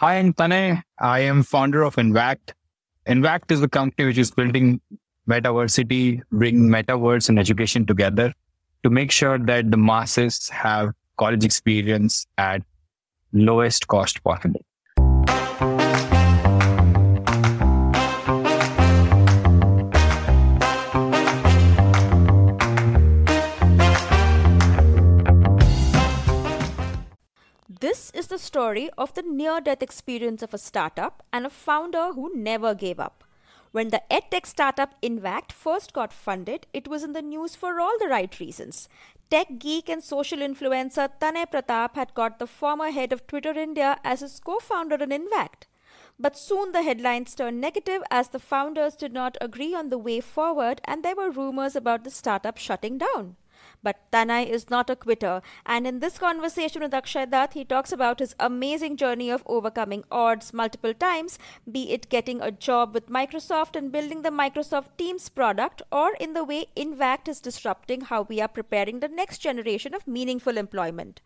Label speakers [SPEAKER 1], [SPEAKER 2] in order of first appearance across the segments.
[SPEAKER 1] Hi, I'm Tanay. I am founder of Invact. Invact is a company which is building metaversity, bringing metaverse and education together to make sure that the masses have college experience at lowest cost possible.
[SPEAKER 2] This is the story of the near death experience of a startup and a founder who never gave up. When the edtech startup Invact first got funded, it was in the news for all the right reasons. Tech geek and social influencer Tanay Pratap had got the former head of Twitter India as his co founder in Invact. But soon the headlines turned negative as the founders did not agree on the way forward and there were rumors about the startup shutting down. But Tanay is not a quitter, and in this conversation with Akshay Datt, he talks about his amazing journey of overcoming odds multiple times, be it getting a job with Microsoft and building the Microsoft Teams product, or in the way Invact is disrupting how we are preparing the next generation of meaningful employment.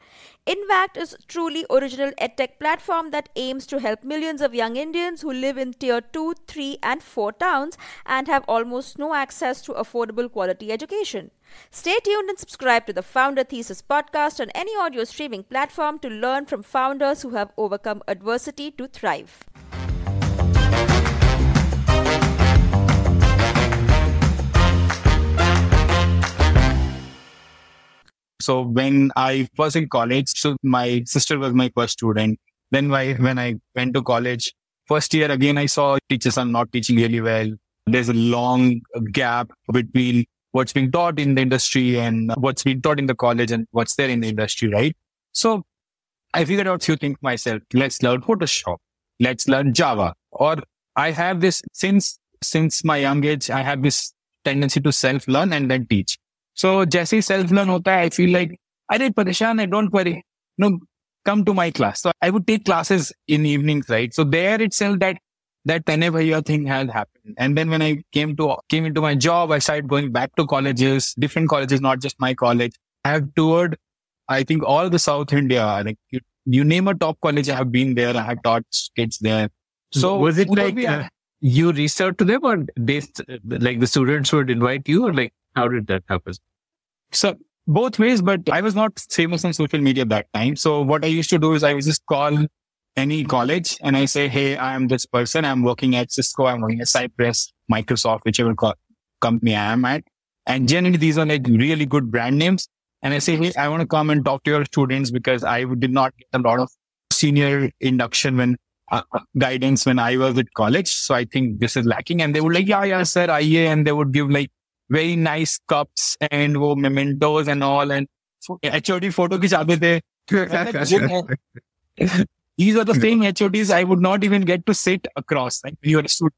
[SPEAKER 2] Invact is truly original edtech platform that aims to help millions of young Indians who live in tier 2, 3 and 4 towns and have almost no access to affordable quality education. Stay tuned and subscribe to the Founder Thesis podcast on any audio streaming platform to learn from founders who have overcome adversity to thrive.
[SPEAKER 1] So when I was in college, so my sister was my first student. Then why, when I went to college, first year again, I saw teachers are not teaching really well. There's a long gap between what's being taught in the industry and what's being taught in the college and what's there in the industry, right? So I figured out few things myself. Let's learn Photoshop. Let's learn Java. Or I have this since, since my young age, I have this tendency to self learn and then teach. So जैसे ही self learn होता है, I feel like अरे परेशान है, don't worry. No, come to my class. So I would take classes in evenings, right? So there itself that that Tanay Bhaiya thing had happened. And then when I came to came into my job, I started going back to colleges, different colleges, not just my college. I have toured, I think all the South India. Like you, you name a top college, I have been there. I have taught kids there.
[SPEAKER 3] So was it like uh, you reached out to them, or they like the students would invite you, or like how did that happen?
[SPEAKER 1] So both ways, but I was not famous on social media that time. So what I used to do is I would just call any college and I say, Hey, I am this person. I'm working at Cisco. I'm working at Cypress, Microsoft, whichever co- company I am at. And generally these are like really good brand names. And I say, Hey, I want to come and talk to your students because I did not get a lot of senior induction when uh, guidance when I was at college. So I think this is lacking. And they would like, yeah, yeah, sir, IE. And they would give like very nice cups and wo mementos and all. And HOD photo ki the. These are the same HODs I would not even get to sit across. Like you're a student.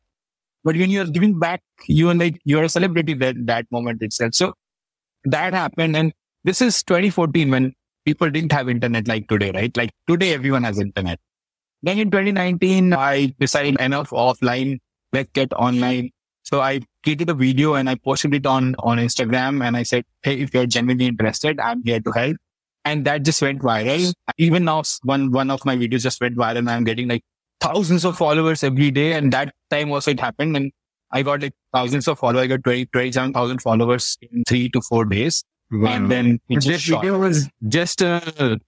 [SPEAKER 1] But when you're giving back, you are like, you're a celebrity that, that moment itself. So that happened. And this is 2014 when people didn't have internet like today, right? Like today, everyone has internet. Then in 2019, I decided enough offline, let's get online. So I created a video and I posted it on, on Instagram and I said, Hey, if you're genuinely interested, I'm here to help and that just went viral. Even now, one one of my videos just went viral, and I'm getting like thousands of followers every day. And that time also it happened, and I got like thousands of followers. I got 20, 27,000 followers in three to four days. Wow. And then
[SPEAKER 3] this video was just a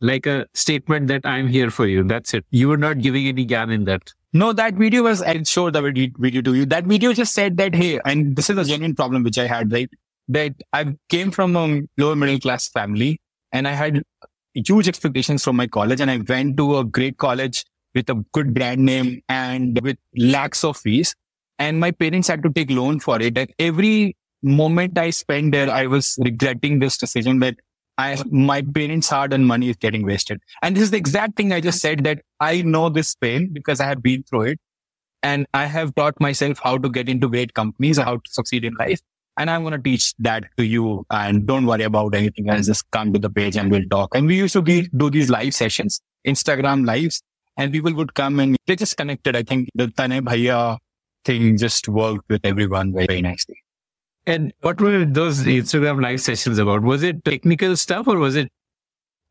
[SPEAKER 3] like a statement that I'm here for you. That's it. You were not giving any gyan in that.
[SPEAKER 1] No, that video was, I'll show the video to you. That video just said that, hey, and this is a genuine problem which I had, right? That I came from a lower middle class family and I had huge expectations from my college and I went to a great college with a good brand name and with lakhs of fees. And my parents had to take loan for it. And every moment I spent there, I was regretting this decision that I, my parents' hard earned money is getting wasted. And this is the exact thing I just said that I know this pain because I have been through it and I have taught myself how to get into great companies, how to succeed in life. And I'm going to teach that to you and don't worry about anything else. Just come to the page and we'll talk. And we used to be, do these live sessions, Instagram lives and people would come and they just connected. I think the Tanay Bhaiya thing just worked with everyone very, very nicely.
[SPEAKER 3] And what were those Instagram live sessions about? Was it technical stuff or was it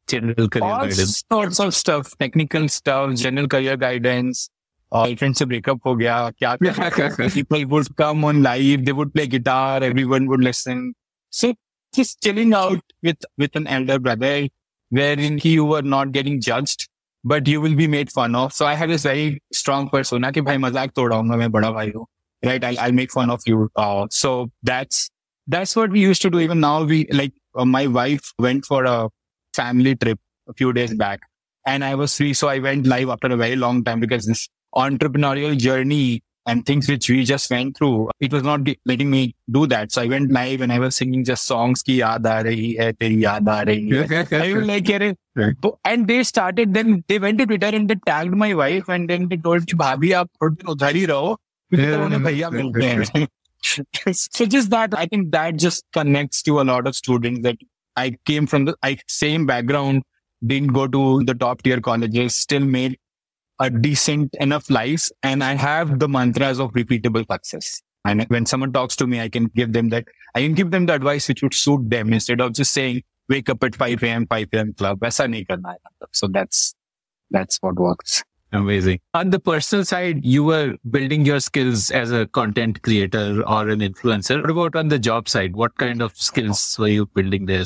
[SPEAKER 3] general career
[SPEAKER 1] all
[SPEAKER 3] guidance?
[SPEAKER 1] sorts of stuff, technical stuff, general career guidance. Uh, friend से breakup हो गया क्या करना? people would come on live they would play guitar everyone would listen so just chilling out with with an elder brother wherein you were not getting judged but you will be made fun of so i had this very strong persona कि भाई मजाक तोड़ाऊंगा मैं बड़ा भाई हूँ right I'll, I'll make fun of you uh, so that's that's what we used to do even now we like uh, my wife went for a family trip a few days back and i was free so i went live after a very long time because this entrepreneurial journey and things which we just went through, it was not ge- letting me do that. So I went live and I was singing just songs ki yaad aa rahi hai, teri yaad aa rahi hai. I was like, "Arey."
[SPEAKER 3] Right.
[SPEAKER 1] So- and they started, then they went to Twitter and they tagged my wife and then they told कि भाभी आप थोड़े दिन उधर ही रहो क्योंकि तो उन्हें भैया मिलते हैं so just that I think that just connects to a lot of students that I came from the I, same background, didn't go to the top tier colleges, still made a decent enough life and I have the mantras of repeatable success. And when someone talks to me, I can give them that, I can give them the advice which would suit them instead of just saying, wake up at 5 a.m., 5 a.m. club. So that's, that's what works.
[SPEAKER 3] Amazing. On the personal side, you were building your skills as a content creator or an influencer. What about on the job side? What kind of skills were you building there?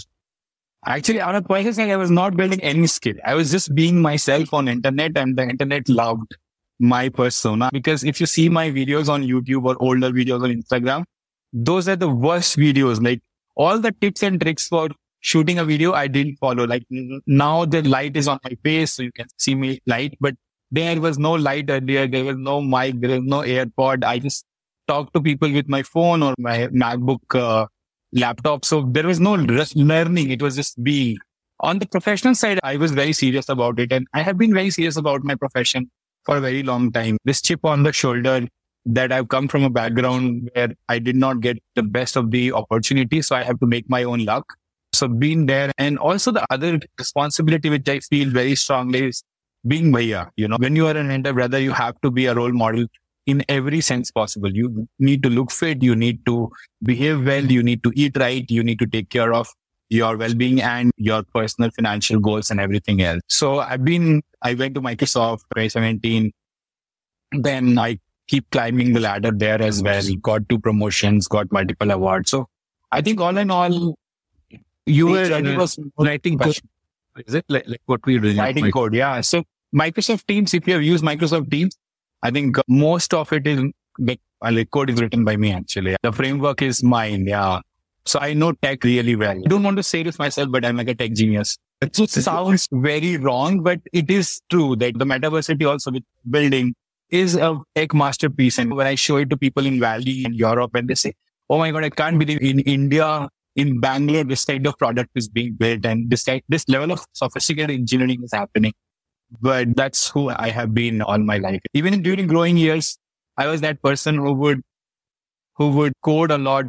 [SPEAKER 1] Actually, on a personal side, I was not building any skill. I was just being myself on internet and the internet loved my persona. Because if you see my videos on YouTube or older videos on Instagram, those are the worst videos. Like all the tips and tricks for shooting a video, I didn't follow. Like now the light is on my face, so you can see me light, but there was no light earlier. There was no mic. There was no AirPod. I just talked to people with my phone or my MacBook uh, laptop. So there was no learning. It was just being. On the professional side, I was very serious about it. And I have been very serious about my profession for a very long time. This chip on the shoulder that I've come from a background where I did not get the best of the opportunity. So I have to make my own luck. So being there and also the other responsibility, which I feel very strongly is being bhaiya. You know, when you are an elder brother, you have to be a role model in every sense possible. You need to look fit. You need to behave well. You need to eat right. You need to take care of your well-being and your personal financial goals and everything else. So I've been, I went to Microsoft 2017. Then I keep climbing the ladder there as well. Got two promotions, got multiple awards. So I think all in all,
[SPEAKER 3] You were
[SPEAKER 1] was
[SPEAKER 3] writing code. Is it like, like what we doing?
[SPEAKER 1] writing code. Yeah. So Microsoft Teams, if you have used Microsoft Teams, I think most of it is like, uh, like code is written by me actually. The framework is mine. Yeah. So I know tech really well. I don't want to say this myself, but I'm like a tech genius. It sounds very wrong, but it is true that the metaversity also with building is a tech masterpiece. And when I show it to people in Valley in Europe and they say, Oh my God, I can't believe in India, in Bangalore, this kind of product is being built and this kind, this level of sophisticated engineering is happening. But that's who I have been all my life. Even during growing years, I was that person who would, who would code a lot.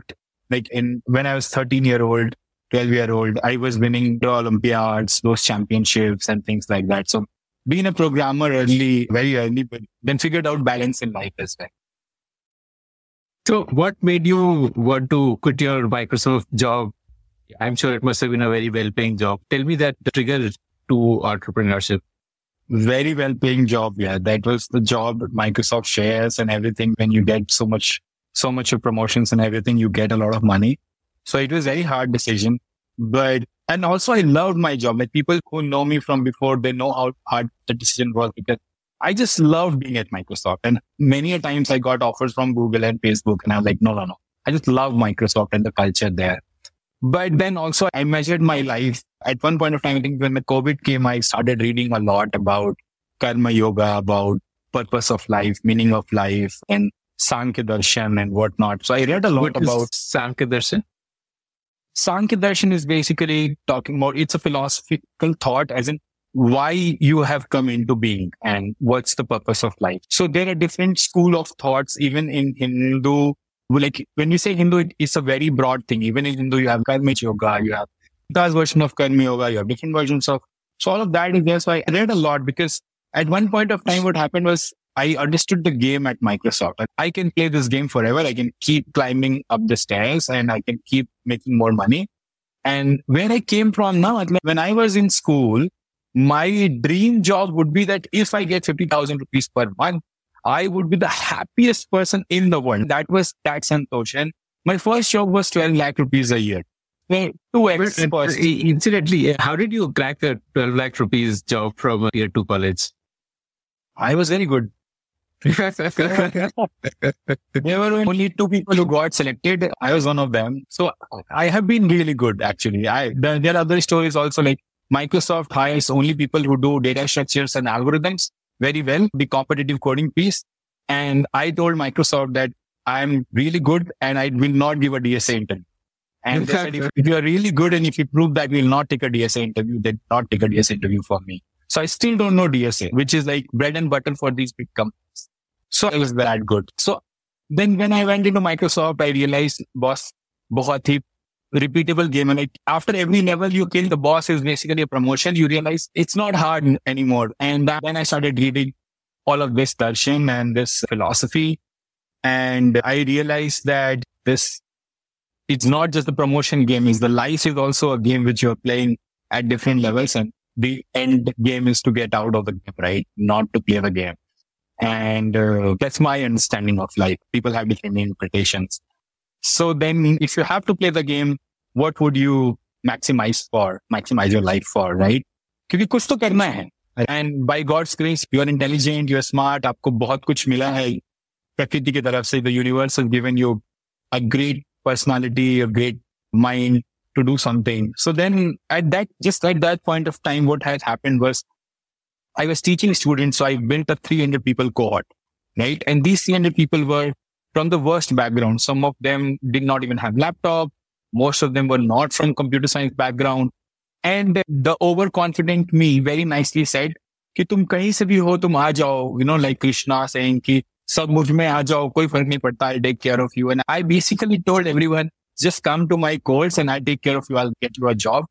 [SPEAKER 1] Like in, when I was 13 year old, 12 year old, I was winning the Olympiads, those championships and things like that. So being a programmer early, very early, but then figured out balance in life as well.
[SPEAKER 3] So what made you want to quit your Microsoft job? I'm sure it must have been a very well paying job. Tell me that trigger to entrepreneurship.
[SPEAKER 1] Very well paying job. Yeah. That was the job Microsoft shares and everything. When you get so much, so much of promotions and everything, you get a lot of money. So it was very hard decision, but, and also I loved my job. Like people who know me from before, they know how hard the decision was because I just loved being at Microsoft. And many a times I got offers from Google and Facebook and I was like, no, no, no. I just love Microsoft and the culture there. But then also I measured my life. At one point of time, I think when the COVID came, I started reading a lot about karma yoga, about purpose of life, meaning of life and Sankhya Darshan and whatnot. So I read a lot
[SPEAKER 3] What
[SPEAKER 1] about
[SPEAKER 3] Sankhya Darshan?
[SPEAKER 1] Sankhya Darshan is basically talking about, it's a philosophical thought as in why you have come into being and what's the purpose of life. So there are different school of thoughts, even in Hindu. Like when you say Hindu, it, it's a very broad thing. Even in Hindu, you have karma yoga, you have Gita's version of karma yoga, you have different versions of, so all of that is there. So I read a lot because at one point of time, what happened was I understood the game at Microsoft. I can play this game forever. I can keep climbing up the stairs and I can keep making more money. And where I came from now, like, when I was in school, my dream job would be that if I get 50,000 rupees per month, I would be the happiest person in the world. That was tax and ocean. My first job was 12 lakh rupees a year. Well, two X
[SPEAKER 3] But, uh, incidentally, uh, how did you crack a 12 lakh rupees job from a tier two college?
[SPEAKER 1] I was very good. There were only two people who got selected. I was one of them. So I have been really good actually. I there are other stories also like Microsoft hires only people who do data structures and algorithms very well, the competitive coding piece. And I told Microsoft that I'm really good and I will not give a DSA interview. And they said, if, if you are really good and if you prove that we will not take a DSA interview, then not take a DSA interview for me. So I still don't know DSA, which is like bread and butter for these big companies. So I was that good. So then when I went into Microsoft, I realized boss, बहुत ही repeatable game. And like after every level you kill, the boss is basically a promotion. You realize it's not hard anymore. And then I started reading all of this darshan and this philosophy. And I realized that this, it's not just the promotion game, is the life is also a game which you're playing at different levels. And the end game is to get out of the game, right? Not to play the game. And uh, that's my understanding of life. People have different interpretations. So then if you have to play the game, what would you maximize for, maximize your life for, right? क्योंकि कुछ तो करना है. And by God's grace, you are intelligent, you are smart, आपको बहुत कुछ मिला है प्रकृति की तरफ से. The universe has given you a great personality, a great mind to do something. So then at that, just at that point of time, what has happened was I was teaching students. So I built a 300 people cohort, right? And these 300 people were from the worst background. Some of them did not even have laptop. Most of them were not from computer science background. And the overconfident me very nicely said कि तुम कहीं से भी हो तुम आ जाओ, you know, like Krishna saying कि सब मुझ में आ जाओ, कोई फर्क नहीं पड़ता, I'll take care of you. And I basically told everyone, just come to my course and I'll take care of you. I'll get you a job.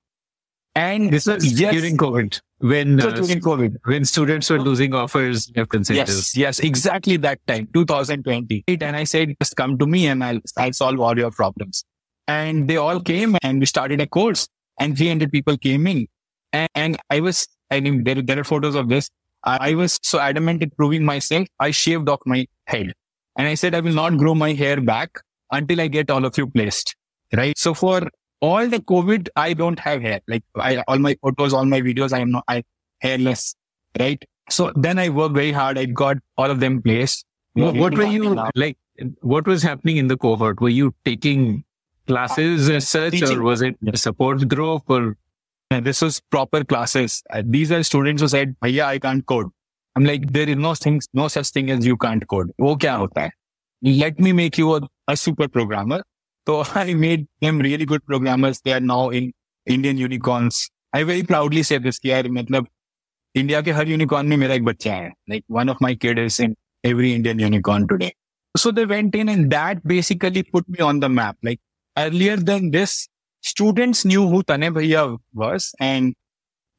[SPEAKER 1] And
[SPEAKER 3] This was
[SPEAKER 1] yes,
[SPEAKER 3] during COVID when, uh,
[SPEAKER 1] during COVID.
[SPEAKER 3] when students were losing offers and center.
[SPEAKER 1] Yes, yes, exactly that time, 2020. And I said, just come to me and I'll, I'll solve all your problems. And they all came and we started a course and 300 people came in. And, and I was, I mean, there, there are photos of this. I, I was so adamant in proving myself. I shaved off my head and I said, I will not grow my hair back until I get all of you placed. Right. So for all the COVID, I don't have hair. Like I, all my photos, all my videos, I am not, I hairless, right? So then I worked very hard. I got all of them placed.
[SPEAKER 3] What, what were you like? What was happening in the cohort? Were you taking classes as such, or was it a support group? Or
[SPEAKER 1] and this was proper classes. Uh, these are students who said, "Yeah, I can't code." I'm like, there is no things, no such thing as you can't code. Okay. Let me make you a, a super programmer So I made them really good programmers. They are now in Indian unicorns. I very proudly say this, कि यार मतलब India के हर unicorn में मेरा एक बच्चा है। Like one of my kid is in every Indian unicorn today so they went in and that basically put me on the map like earlier then this students knew who Tanay भैया was and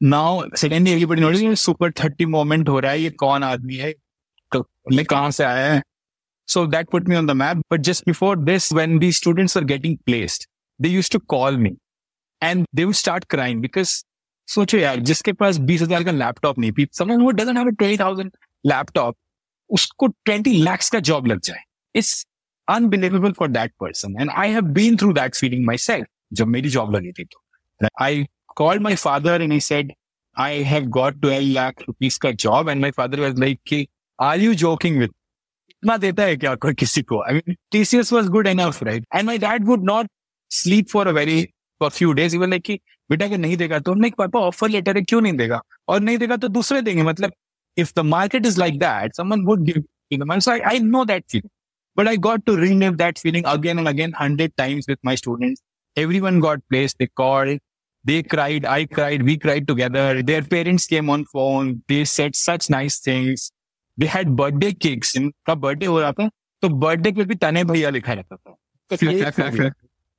[SPEAKER 1] now secondly everybody notice super thirty moment हो रहा है, ये कौन आदमी है? तो मैं कहाँ से आया है? so that put me on the map but just before this when these students were getting placed they used to call me and they would start crying because सोचो यार जिसके पास बीस हजार का लैपटॉप नहीं people- someone who doesn't have a 20000 laptop उसको 20 lakhs का job लग जाए it's unbelievable for that person and I have been through that feeling myself जब मेरी job लगी थी तो I called my father and I said, I have got 12 lakh rupees का job. And my father was like, "Ki, are you joking with? इतना देता है क्या कोई किसी को? I mean TCS was good enough right and my dad would not sleep for a very for few days even like बेटा, अगर नहीं देगा तो हमने पापा ऑफ़र लेटर है, क्यों नहीं देगा? और नहीं देगा तो दूसरे देंगे। मतलब if the market is like that someone would give in man I know that feeling but I got to renew that feeling again and again hundred times with my students every one got place they call they cried I cried we cried together their parents came on phone they said such nice things They had birthday cakes. इनका birthday हो रहा था तो birthday पे भी तने भैया लिखा रहता था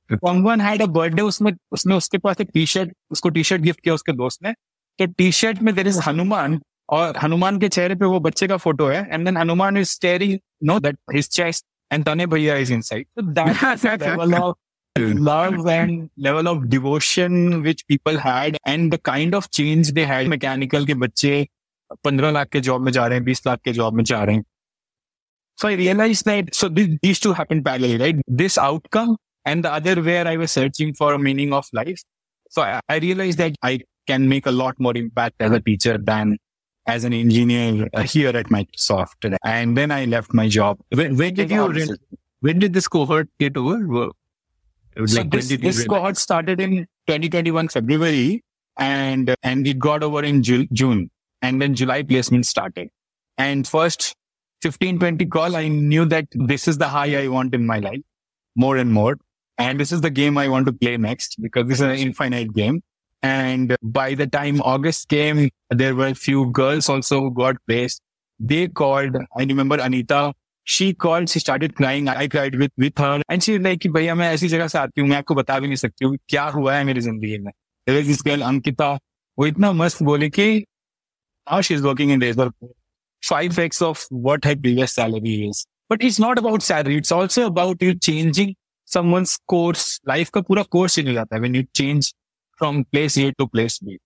[SPEAKER 1] तो someone had a birthday उसमें उसने उसके पास एक टी शर्ट उसको टी शर्ट गिफ्ट किया उसके दोस्त ने कि टी शर्ट में देर इज़ हनुमान और हनुमान के चेहरे पे वो बच्चे का फ़ोटो है and then Hanuman is staring no that his chest and Tanay भैया is inside so that level of love and level of devotion which people had and the kind of change they had mechanical के बच्चे 15 lakh के job में जा रहे हैं 20 lakh के job में जा रहे हैं so I realized that so this, these two happened parallelly right this outcome and the other where I was searching for a meaning of life so I, I realized that I can make a lot more impact as a teacher than as an engineer uh, here at Microsoft. And then I left my job.
[SPEAKER 3] When, when did you, re- when did this cohort get over?
[SPEAKER 1] Like, so this, this cohort started in 2021 February and, and it got over in Ju- June and then July placement started. And first 15, 20 call, I knew that this is the high I want in my life more and more. And this is the game I want to play next because this is an infinite game. And by the time August came, there were a few girls also who got placed. They called. I remember Anita. She called. She started crying. I cried with with her. And she like, भैया मैं ऐसी जगह से आती हूँ मैं आपको बता भी नहीं सकती हूँ क्या हुआ है मेरी जिंदगी में There was this girl Ankita वो इतना मस्त बोले कि now she's working in Razor. 5x of what her previous salary is. But it's not about salary. It's also about you changing someone's course. Life ka pura course change jata when you change from place A to place B.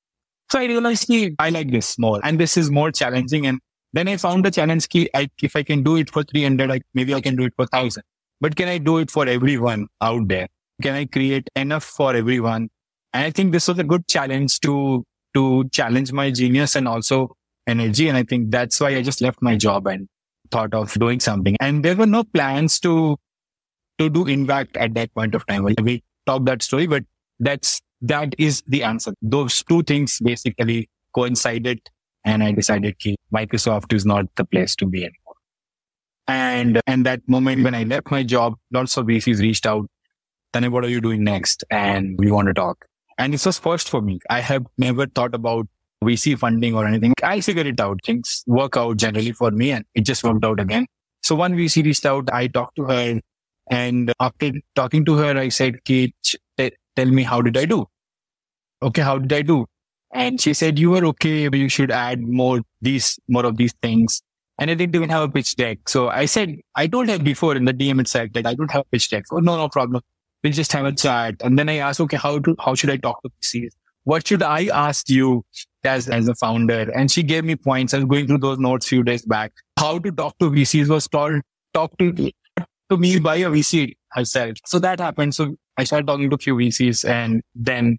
[SPEAKER 1] So I realized ki, I like this more and this is more challenging. And then I found the challenge key. If I can do it for 300, I, maybe I can do it for 1000. But can I do it for everyone out there? Can I create enough for everyone? And I think this was a good challenge to to challenge my genius and also energy. And I think that's why I just left my job and thought of doing something. And there were no plans to, to do Invact at that point of time. We talked that story, but that's that is the answer. Those two things basically coincided and I decided that Microsoft is not the place to be anymore. And, and that moment when I left my job, lots of VCs reached out. Tanay, what are you doing next? And we want to talk. And this was first for me. I have never thought about VC funding or anything. I figured it out. Things work out generally for me and it just worked out again. So one VC reached out. I talked to her and after talking to her, I said, Kate, tell me, how did I do? okay, how did I do? And she said, you were okay, but you should add more these, more of these things. And I didn't even have a pitch deck. So I said, I told her before in the DM itself that I don't have a pitch deck. Oh, no, no problem. We'll just have a chat. And then I asked, okay, how to, how should I talk to VCs? What should I ask you as, as a founder? And she gave me points. I was going through those notes few days back. How to talk to VCs was told, talk to, to me by a VC herself. So that happened. So I started talking to a few VCs and then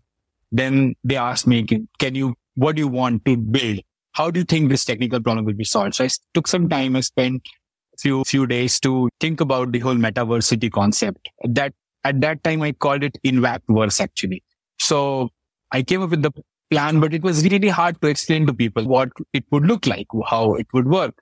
[SPEAKER 1] then they asked me, can can you, what do you want to build? How do you think this technical problem will be solved? So I took some time. I spent few, few days to think about the whole metaversity concept that at that time I called it Invactverse actually. So I came up with the plan, but it was really hard to explain to people what it would look like, how it would work.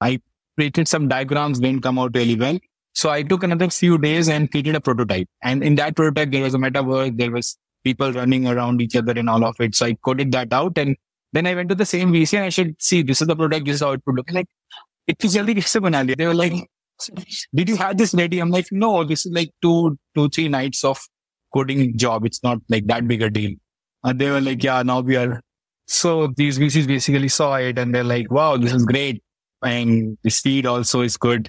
[SPEAKER 1] I created some diagrams, didn't come out really well. So I took another few days and created a prototype. And in that prototype, there was a metaverse, there was people running around each other and all of it. So I coded that out and then I went to the same VC and I said, see, this is the product. This is how it would look like. It was jaldi kaise? They were like, did you have this ready? I'm like, no, this is like two, two, three nights of coding job. It's not like that big a deal. And they were like, yeah, now we are. So these VCs basically saw it and they're like, wow, this is great. And the speed also is good.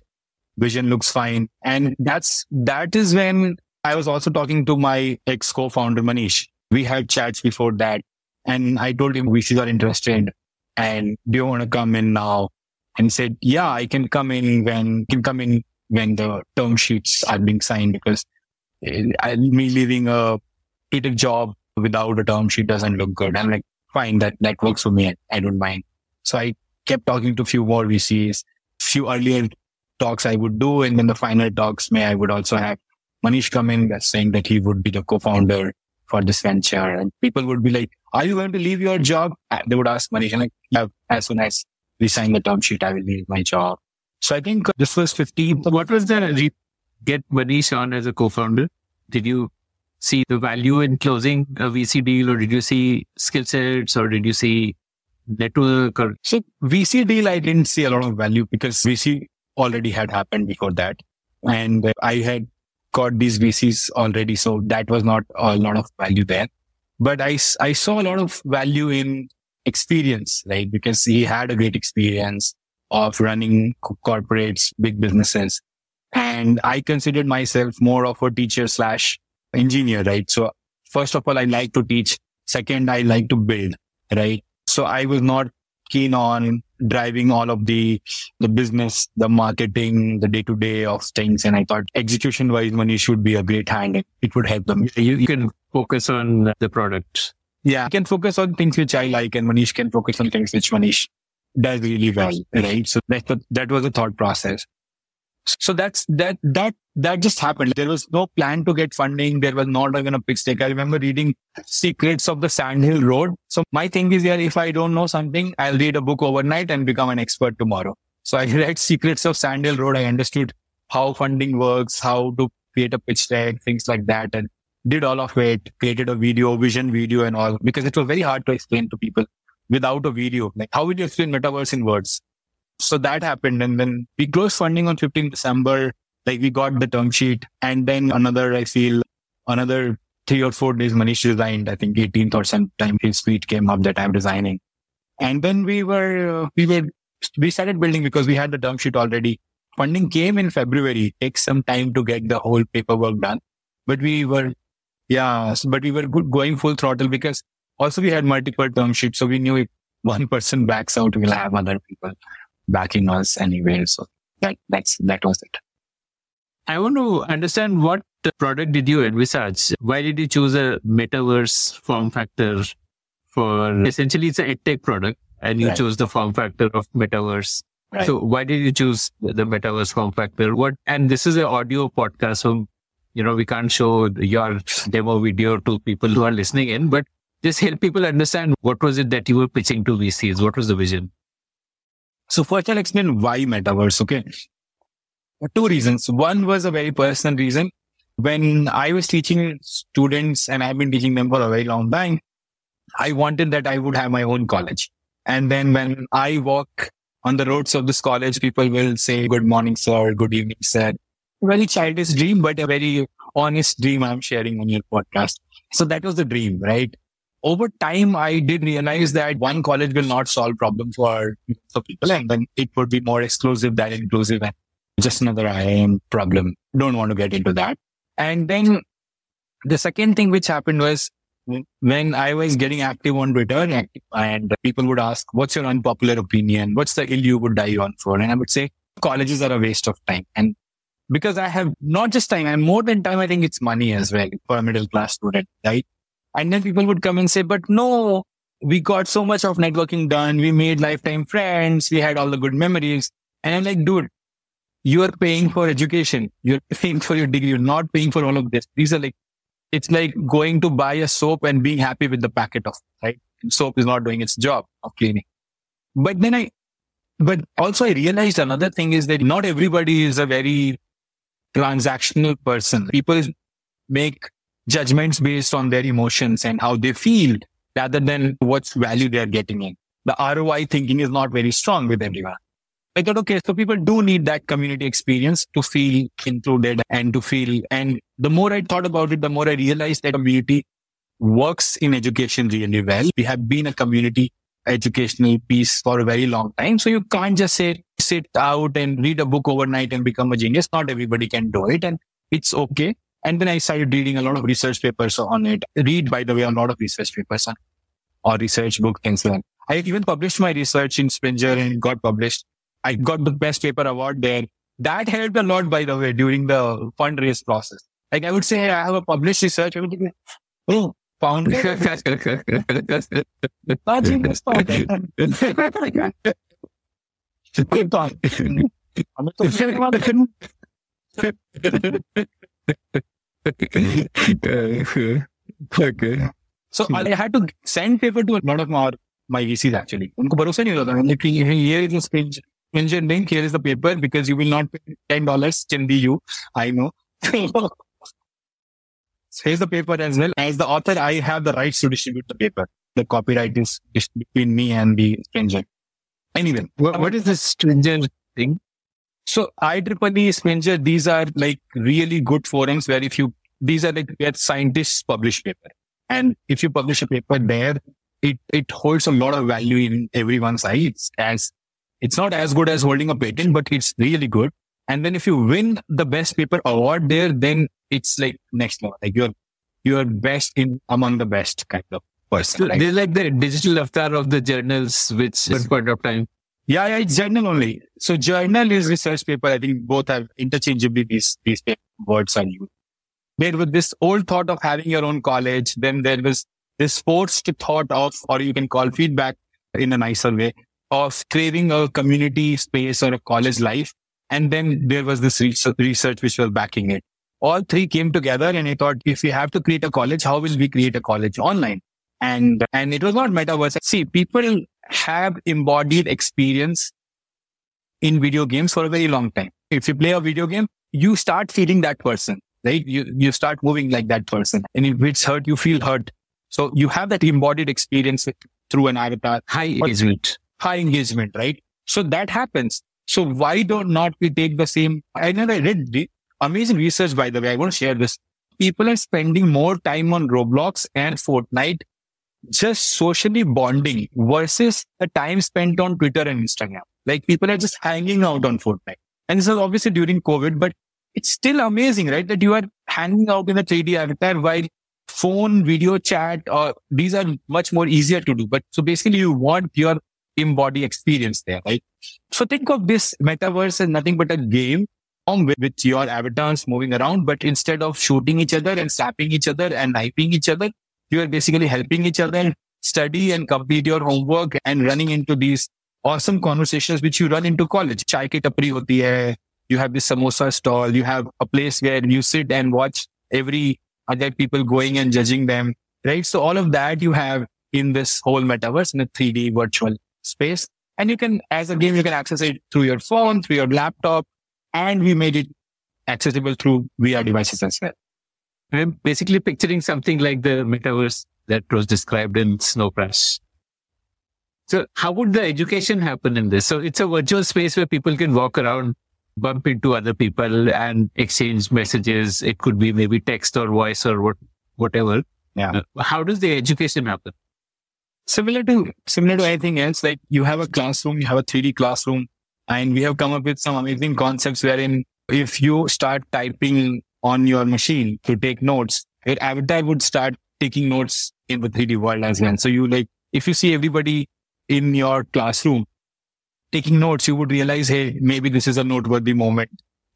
[SPEAKER 1] Vision looks fine. And that's, that is when I was also talking to my ex co-founder, Manish. We had chats before that. And I told him VCs are interested. And do you want to come in now? And said, yeah, I can come in when, can come in when the term sheets are being signed because eh, me leaving a creative job without a term sheet doesn't look good. I'm like, fine, that, that works for me. I don't mind. So I kept talking to a few more VCs, few earlier talks I would do. And then the final talks may I would also have Manish come in saying that he would be the co-founder for this venture. And people would be like, are you going to leave your job? They would ask Manish and like, yeah, as soon as we sign the term sheet, I will leave my job. So I think this was 15.
[SPEAKER 3] What was the re- get Manish on as a co-founder? Did you see the value in closing a VC deal or did you see skill sets or did you see network or?
[SPEAKER 1] So VC deal, I didn't see a lot of value because VC already had happened before that. And I had got these VCs already. So that was not a lot of value there. But I, I saw a lot of value in experience, right? Because he had a great experience of running corporates, big businesses. And I considered myself more of a teacher slash engineer, right? So first of all, I like to teach. Second, I like to build, right? So I was not keen on driving all of the the business, the marketing, the day to day of things. And I thought execution wise, money should be a great hand. It would help them.
[SPEAKER 3] You, you can focus on the product.
[SPEAKER 1] Yeah, I can focus on things which I like, and Manish can focus on things which Manish does really well, right? So that that was a thought process. So that's that that that just happened. There was no plan to get funding. There was not even a pitch deck. I remember reading Secrets of the Sandhill Road. So my thing is, yeah, if I don't know something, I'll read a book overnight and become an expert tomorrow. So I read Secrets of Sandhill Road. I understood how funding works, how to create a pitch deck, things like that, and did all of it. Created a video, vision video, and all because it was very hard to explain to people without a video. Like, how will you explain metaverse in words? So that happened. And then we closed funding on 15 December. Like we got the term sheet and then another, I feel another three or four days, Manish resigned. I think 18th or sometime his tweet came up that I'm resigning. And then we were, uh, we were, we started building because we had the term sheet already. Funding came in February. It takes some time to get the whole paperwork done, but we were, yeah, but we were going full throttle because also we had multiple term sheets. So we knew if one person backs out, we'll have other people backing us anyway. So that, that's, that was it.
[SPEAKER 3] I want to understand what product did you envisage? Why did you choose a metaverse form factor for essentially it's a tech product and you right. chose the form factor of metaverse. Right. So why did you choose the metaverse form factor? What, and this is an audio podcast. So, you know, we can't show your demo video to people who are listening in, but just help people understand what was it that you were pitching to VCs? What was the vision?
[SPEAKER 1] So first I'll explain why metaverse. Okay. For Two reasons. One was a very personal reason. When I was teaching students and I've been teaching them for a very long time, I wanted that I would have my own college. And then when I walk on the roads of this college, people will say, good morning, sir. Good evening, sir. Very childish dream, but a very honest dream I'm sharing on your podcast. So that was the dream, right? over time, I did realize that one college will not solve problems for, for people and then it would be more exclusive than inclusive and just another IIM problem. Don't want to get into that. And then the second thing which happened was when I was getting active on Twitter and people would ask, what's your unpopular opinion? What's the ill you would die on for? And I would say colleges are a waste of time. And because I have not just time and more than time, I think it's money as well for a middle class student, right? And then people would come and say, but no, we got so much of networking done. We made lifetime friends. We had all the good memories. And I'm like, dude, you are paying for education. You're paying for your degree. You're not paying for all of this. These are like, it's like going to buy a soap and being happy with the packet of, right? Soap is not doing its job of cleaning. But then I, but also I realized another thing is that not everybody is a very transactional person. People make judgments based on their emotions and how they feel rather than what's value they're getting in. The ROI thinking is not very strong with everyone. I thought, okay, so people do need that community experience to feel included and to feel. And the more I thought about it, the more I realized that community works in education really well. We have been a community educational piece for a very long time. So you can't just say, sit out and read a book overnight and become a genius. Not everybody can do it. And it's okay. And then I started reading a lot of research papers on it. Read, by the way, a lot of research papers on or research book things like I even published my research in Springer and got published. I got the best paper award there. That helped a lot, by the way, during the fundraise process. Like I would say, I have a published research. I would think, oh, found okay. So I had to send paper to a lot of our, my VCs actually. उनको भरोसा नहीं होता था कि here is strange page engineering, here is the paper because you will not pay ten dollars Chindi you. I know. Here's the paper as well. As the author, I have the rights to distribute the paper. The copyright is between me and the Springer. Anyway,
[SPEAKER 3] what, what is this stranger thing?
[SPEAKER 1] So IEEE, Springer, these are like really good forums where if you, these are like where scientists publish paper. And if you publish a paper there, it, it holds a lot of value in everyone's eyes as it's not as good as holding a patent, but it's really good. And then if you win the best paper award there, then it's like next level. Like you're you are best in among the best kind of person. Right?
[SPEAKER 3] They're like the digital avatar of the journals, which at point of time.
[SPEAKER 1] Yeah, yeah, it's journal only. So journal is research paper. I think both have interchangeably these, these words are used. There was this old thought of having your own college. Then there was this forced thought of, or you can call feedback in a nicer way of craving a community space or a college life. And then there was this research which was backing it. All three came together and I thought, if we have to create a college, how will we create a college online? And, and it was not metaverse. See, people have embodied experience in video games for a very long time. If you play a video game, you start feeling that person, right? You, you start moving like that person. And if it's hurt, you feel hurt. So you have that embodied experience through an avatar.
[SPEAKER 3] High engagement.
[SPEAKER 1] High engagement, right? So that happens. So why don't not we take the same? I know I read the amazing research, by the way. I want to share this. People are spending more time on Roblox and Fortnite just socially bonding versus the time spent on Twitter and Instagram. Like people are just hanging out on Fortnite. And this is obviously during COVID, but it's still amazing, right? That you are hanging out in a 3D avatar while phone, video chat, or these are much more easier to do. But so basically you want your embody experience there, right? So think of this metaverse as nothing but a game with, your avatars moving around, but instead of shooting each other and slapping each other and knifing each other, you are basically helping each other study and complete your homework and running into these awesome conversations which you run into college. Chai ki tapri hoti hai. You have this samosa stall. You have a place where you sit and watch every other people going and judging them, right? So all of that you have in this whole metaverse in a 3D virtual space. And you can, as a game, you can access it through your phone, through your laptop, and we made it accessible through VR devices as well.
[SPEAKER 3] I'm basically picturing something like the metaverse that was described in Snow Crash. So how would the education happen in this? So it's a virtual space where people can walk around, bump into other people and exchange messages. It could be maybe text or voice or what, whatever.
[SPEAKER 1] Yeah.
[SPEAKER 3] Uh, how does the education happen?
[SPEAKER 1] Similar to, similar to anything else, like you have a classroom, you have a 3D classroom and we have come up with some amazing concepts wherein if you start typing on your machine to take notes, your avatar would start taking notes in the 3D world as well. So you like, if you see everybody in your classroom taking notes, you would realize, hey, maybe this is a noteworthy moment,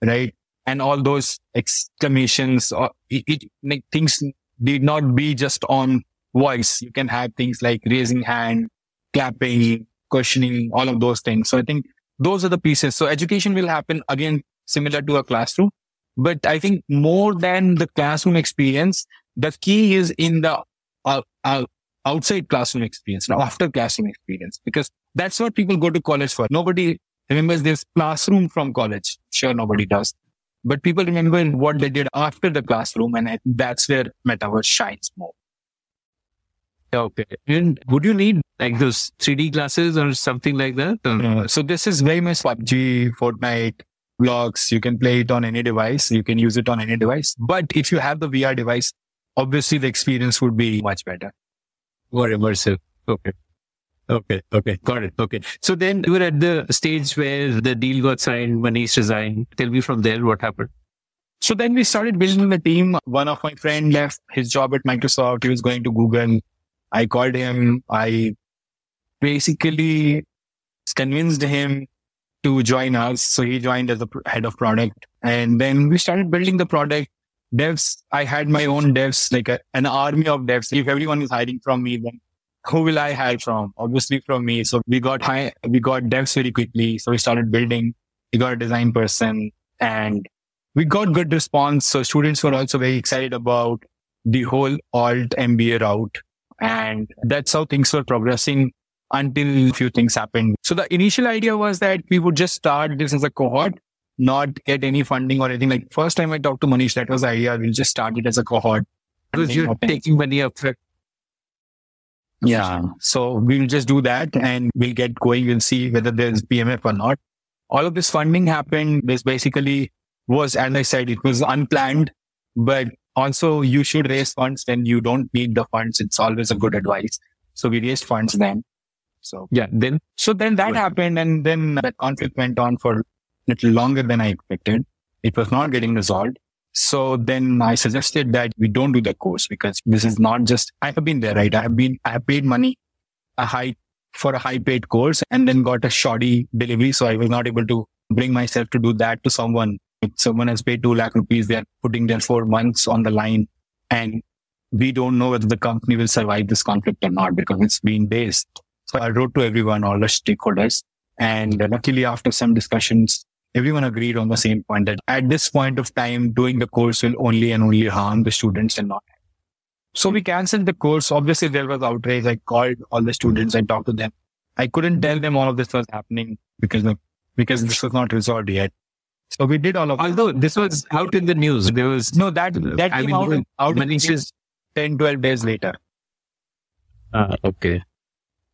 [SPEAKER 1] right? And all those exclamations or it, it like, things did not be just on voice. You can have things like raising hand, clapping, questioning, all of those things. So I think those are the pieces. So education will happen again, similar to a classroom, but I think more than the classroom experience, the key is in the uh, uh, outside classroom experience, now after classroom experience, because that's what people go to college for. Nobody remembers this classroom from college. Sure, nobody does. But people remember what they did after the classroom, and that's where metaverse shines more.
[SPEAKER 3] Okay. And would you need like those 3D glasses or something like that?
[SPEAKER 1] Uh, so this is very much PUBG, Fortnite, Blox. You can play it on any device. You can use it on any device. But if you have the VR device, obviously the experience would be much better.
[SPEAKER 3] More immersive. Okay. Okay. Okay. Got it. Okay. So then you were at the stage where the deal got signed, Manish resigned. Tell me from there what happened.
[SPEAKER 1] So then we started building the team. One of my friend left his job at Microsoft. He was going to Google. I called him. I basically convinced him to join us. So he joined as the head of product and then we started building the product. Devs, I had my own devs, like a, an army of devs. If everyone is hiding from me, then who will I hire from? Obviously from me. So we got high, we got devs very quickly. So we started building. We got a design person and we got good response. So students were also very excited about the whole alt MBA route. And that's how things were progressing until a few things happened. So the initial idea was that we would just start this as a cohort, not get any funding or anything. Like first time I talked to Manish, that was the idea. We'll just start it as a cohort.
[SPEAKER 3] Because you're taking money up.
[SPEAKER 1] Yeah. So we'll just do that and we'll get going. We'll see whether there's PMF or not. All of this funding happened. This basically was, as I said, it was unplanned, but also you should raise funds when you don't need the funds. It's always a good advice. So we raised funds then. So
[SPEAKER 3] yeah, then
[SPEAKER 1] so then that happened, and then that conflict went on for a little longer than I expected. It was not getting resolved. So then I suggested that we don't do the course because this is not just, I have been there, right? I have been, I have paid money, a high for a high paid course and then got a shoddy delivery. So I was not able to bring myself to do that to someone. If someone has paid two lakh rupees, they're putting their four months on the line and we don't know whether the company will survive this conflict or not because it's been days. So I wrote to everyone, all the stakeholders. And luckily after some discussions, everyone agreed on the same point that at this point of time, doing the course will only and only harm the students and not. So we canceled the course. Obviously there was outrage. I called all the students. I talked to them. I couldn't tell them all of this was happening because of, because this was not resolved yet. So we did all of
[SPEAKER 3] Although this was out in the news, there was
[SPEAKER 1] no that that
[SPEAKER 3] I
[SPEAKER 1] came
[SPEAKER 3] mean,
[SPEAKER 1] out, out in the news 10, 12 days later.
[SPEAKER 3] Ah, okay.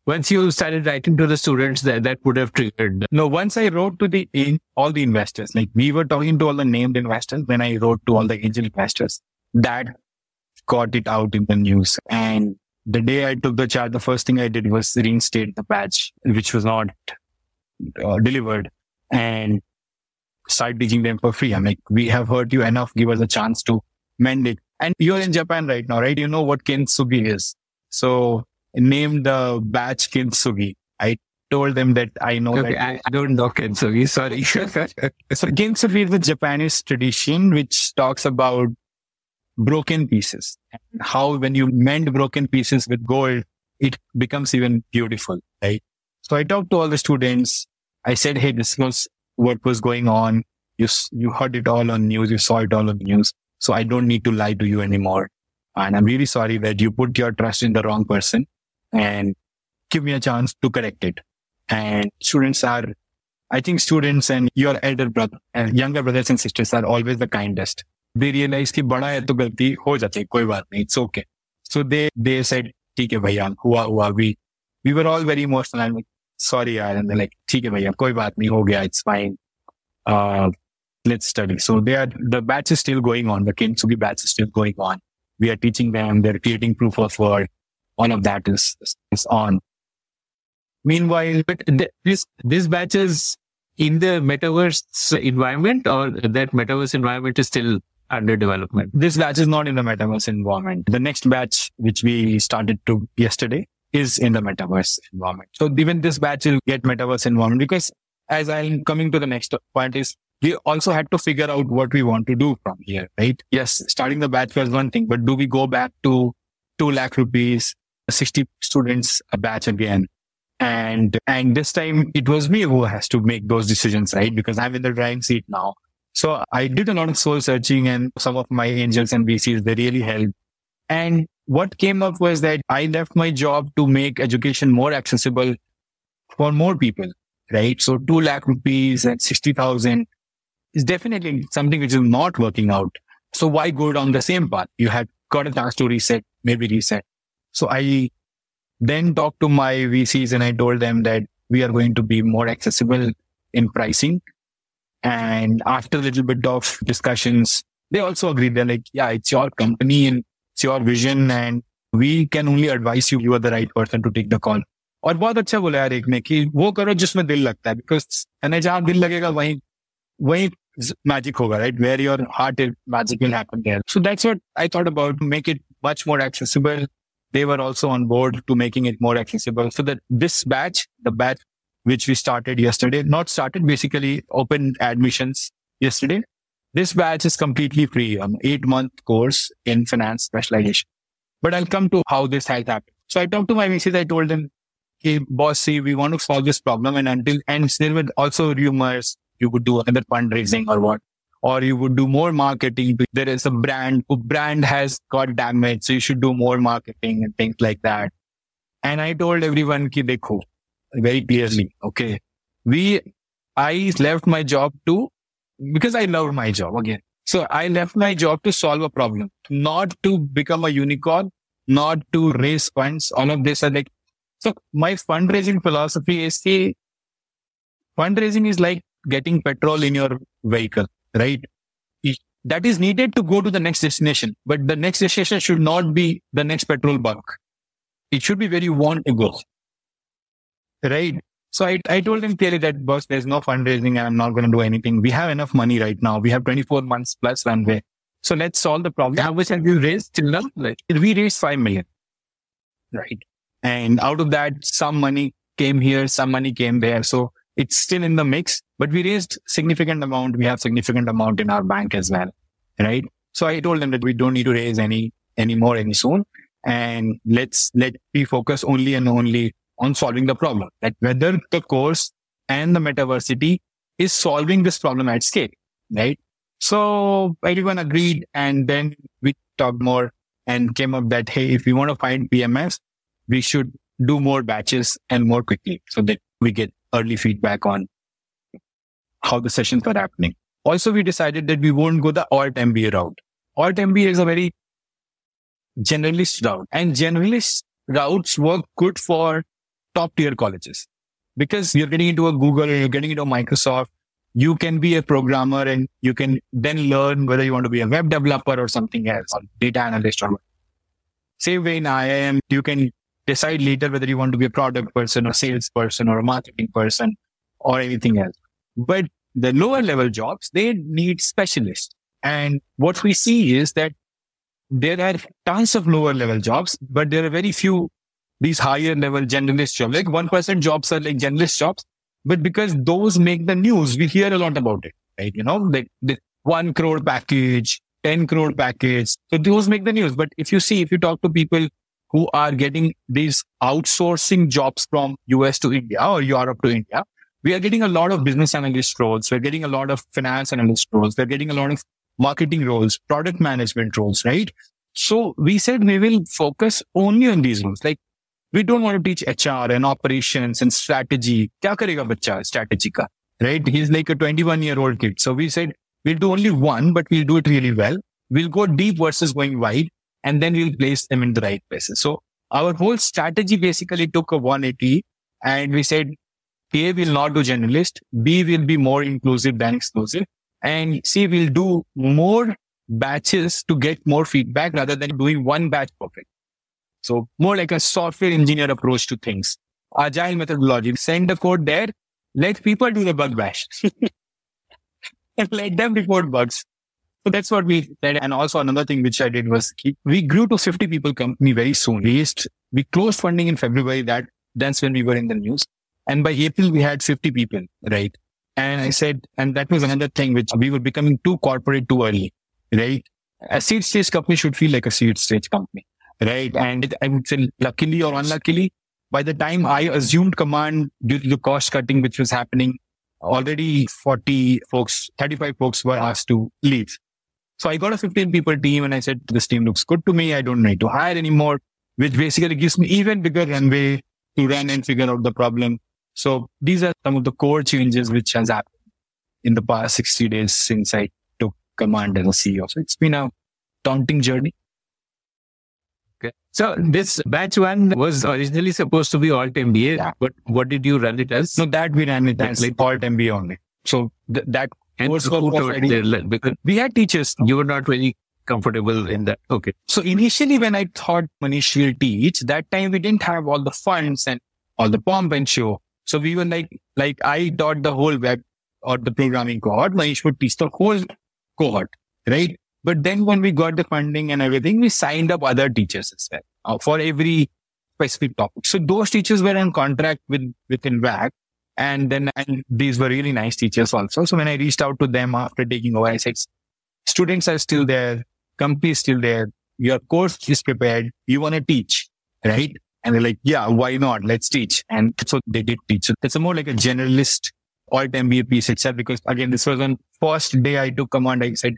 [SPEAKER 3] Once you started writing to the students, that that would have triggered.
[SPEAKER 1] No, once I wrote to the in, all the investors, like we were talking to all the named investors, when I wrote to all the angel investors, that got it out in the news. And the day I took the charge, the first thing I did was reinstate the badge, which was not uh, delivered, and start teaching them for free. I'm like, we have hurt you enough. Give us a chance to mend it. And you're in Japan right now, right? You know what kintsugi is. So name the batch kintsugi. I told them that I know
[SPEAKER 3] Okay,
[SPEAKER 1] that.
[SPEAKER 3] I, I don't know Kintsugi. Sorry.
[SPEAKER 1] So kintsugi is the Japanese tradition which talks about broken pieces and how when you mend broken pieces with gold, it becomes even beautiful, right? So I talked to all the students. I said, Hey, this was what was going on. You, you heard it all on news. You saw it all on news. So I don't need to lie to you anymore. And I'm really sorry that you put your trust in the wrong person and give me a chance to correct it. And students are, I think students and your elder brother and younger brothers and sisters are always the kindest. They realize कि बड़ा है तो गलती हो जाती है कोई बात नहीं it's okay. So they they said ठीक है भैया हुआ हुआ we we were all very emotional and like sorry यार and they're like ठीक है भैया कोई बात नहीं हो गया it's fine. Uh, let's study. So they are the batch is still going on. The Kintsugi batch is still going on. We are teaching them. They're creating proof of work. All of that is is on. Meanwhile,
[SPEAKER 3] but th- this this batch is in the metaverse environment, or that metaverse environment is still under development.
[SPEAKER 1] this batch is not in the metaverse environment. The next batch, which we started to yesterday, is in the metaverse environment. So even this batch will get metaverse environment because as I'm coming to the next point is we also had to figure out what we want to do from here, right? Yes, starting the batch was one thing, but do we go back to two lakh rupees, 60 students a batch again? And, and this time it was me who has to make those decisions, right? Because I'm in the driving seat now. So I did a lot of soul searching and some of my angels and VCs, they really helped. And what came up was that I left my job to make education more accessible for more people, right? So two lakh rupees and 60,000 is definitely something which is not working out. So why go down the same path? You had got a chance to reset, maybe reset. So I then talked to my VCs and I told them that we are going to be more accessible in pricing. And after a little bit of discussions, they also agreed. They're like, yeah, it's your company and it's your vision and we can only advise you. You are the right person to take the call. और बहुत अच्छा बोला यार एक ने कि वो करो जिसमें दिल लगता है बिकॉज है जहाँ दिल लगेगा वहीं वहीं मैजिक होगा right where your heart is magic will happen there so that's what I thought about make it much more accessible they were also on board to making it more accessible. So that this batch the batch which we started yesterday not started basically open admissions yesterday. This batch is completely free um, an eight month course in finance specialization. But i'll come to how this has happened. So i talked to my VCs. i told them hey boss see we want to solve this problem and until and there were also rumors you would do another fundraising or what or you would do more marketing. There is a brand, brand has got damaged. So you should do more marketing and things like that. And I told everyone, ki dekho, very clearly, okay, we, I left my job to, because I love my job again. So I left my job to solve a problem, not to become a unicorn, not to raise funds. All of this are like, so my fundraising philosophy is ki, fundraising is like getting petrol in your vehicle right? That is needed to go to the next destination, but the next destination should not be the next petrol bunk. It should be where you want to go. Right. So I, I told him clearly that boss, there's no fundraising and I'm not going to do anything. We have enough money right now. We have 24 months plus runway. So let's solve the problem.
[SPEAKER 3] How much have you raised till now?
[SPEAKER 1] We raised 5 million. Right. And out of that, some money came here, some money came there. So it's still in the mix, but we raised significant amount. We have significant amount in our bank as well. Right. So I told them that we don't need to raise any, any more any soon. And let's, let me focus only and only on solving the problem. That whether the course and the metaversity is solving this problem at scale. Right. So everyone agreed. And then we talked more and came up that, Hey, if we want to find PMF, we should do more batches and more quickly so that we get early feedback on how the sessions are happening. Also, we decided that we won't go the alt MBA route. Alt MBA is a very generalist route and generalist routes work good for top tier colleges because you're getting into a Google or you're getting into Microsoft. You can be a programmer and you can then learn whether you want to be a web developer or something else or data analyst or same way in IIM, you can decide later whether you want to be a product person or sales person or a marketing person or anything else. But the lower level jobs, they need specialists. And what we see is that there are tons of lower level jobs, but there are very few these higher level generalist jobs. Like 1% person jobs are like generalist jobs, but because those make the news, we hear a lot about it, right? You know, like the one crore package, 10 crore package. So those make the news. But if you see, if you talk to people who are getting these outsourcing jobs from US to India or Europe to India, we are getting a lot of business analyst roles. We're getting a lot of finance analyst roles. We're getting a lot of marketing roles, product management roles, right? So we said we will focus only on these roles. Like we don't want to teach HR and operations and strategy. Strategy? Right? He's like a 21 year old kid. So we said we'll do only one, but we'll do it really well. We'll go deep versus going wide and then we'll place them in the right places. So our whole strategy basically took a 180 and we said A will not do generalist. B will be more inclusive than exclusive. And C will do more batches to get more feedback rather than doing one batch perfect. So more like a software engineer approach to things. Agile methodology. Send the code there. Let people do the bug bash. and let them report bugs. So that's what we did. And also another thing which I did was we grew to 50 people company very soon. We closed funding in February. That that's when we were in the news. And by April, we had 50 people, right? And I said, and that was another thing which we were becoming too corporate too early, right? A seed stage company should feel like a seed stage company, right? And I would say luckily or unluckily, by the time I assumed command due to the cost cutting which was happening, already 40 folks, 35 folks were asked to leave. So I got a 15 people team and I said, this team looks good to me. I don't need to hire anymore, which basically gives me even bigger runway to run and figure out the problem. So these are some of the core changes which has happened in the past 60 days since I took command as a CEO. So it's been a daunting journey.
[SPEAKER 3] Okay. So this batch one was originally supposed to be alt MBA,
[SPEAKER 1] Yeah.
[SPEAKER 3] but what did you run it as?
[SPEAKER 1] No, that we ran it as
[SPEAKER 3] Like-
[SPEAKER 1] alt MBA only. So th- that
[SPEAKER 3] and
[SPEAKER 1] course
[SPEAKER 3] who
[SPEAKER 1] was
[SPEAKER 3] taught
[SPEAKER 1] already-
[SPEAKER 3] there, like, because
[SPEAKER 1] we had teachers.
[SPEAKER 3] you were not very comfortable in that. Okay.
[SPEAKER 1] So initially when I thought Manish will teach, that time we didn't have all the funds and all the pomp and show. So we were like, like I taught the whole web or the programming cohort. Manish would teach the whole cohort, right? But then when we got the funding and everything, we signed up other teachers as well uh, for every specific topic. So those teachers were on contract with, within Invact. And then, and these were really nice teachers also. So when I reached out to them after taking over, I said, students are still there. Company is still there. Your course is prepared. You want to teach, right? And they're like, yeah, why not? Let's teach. And so they did teach. So it's more like a generalist alt MBA piece itself, because again, this was on first day I took command. I said,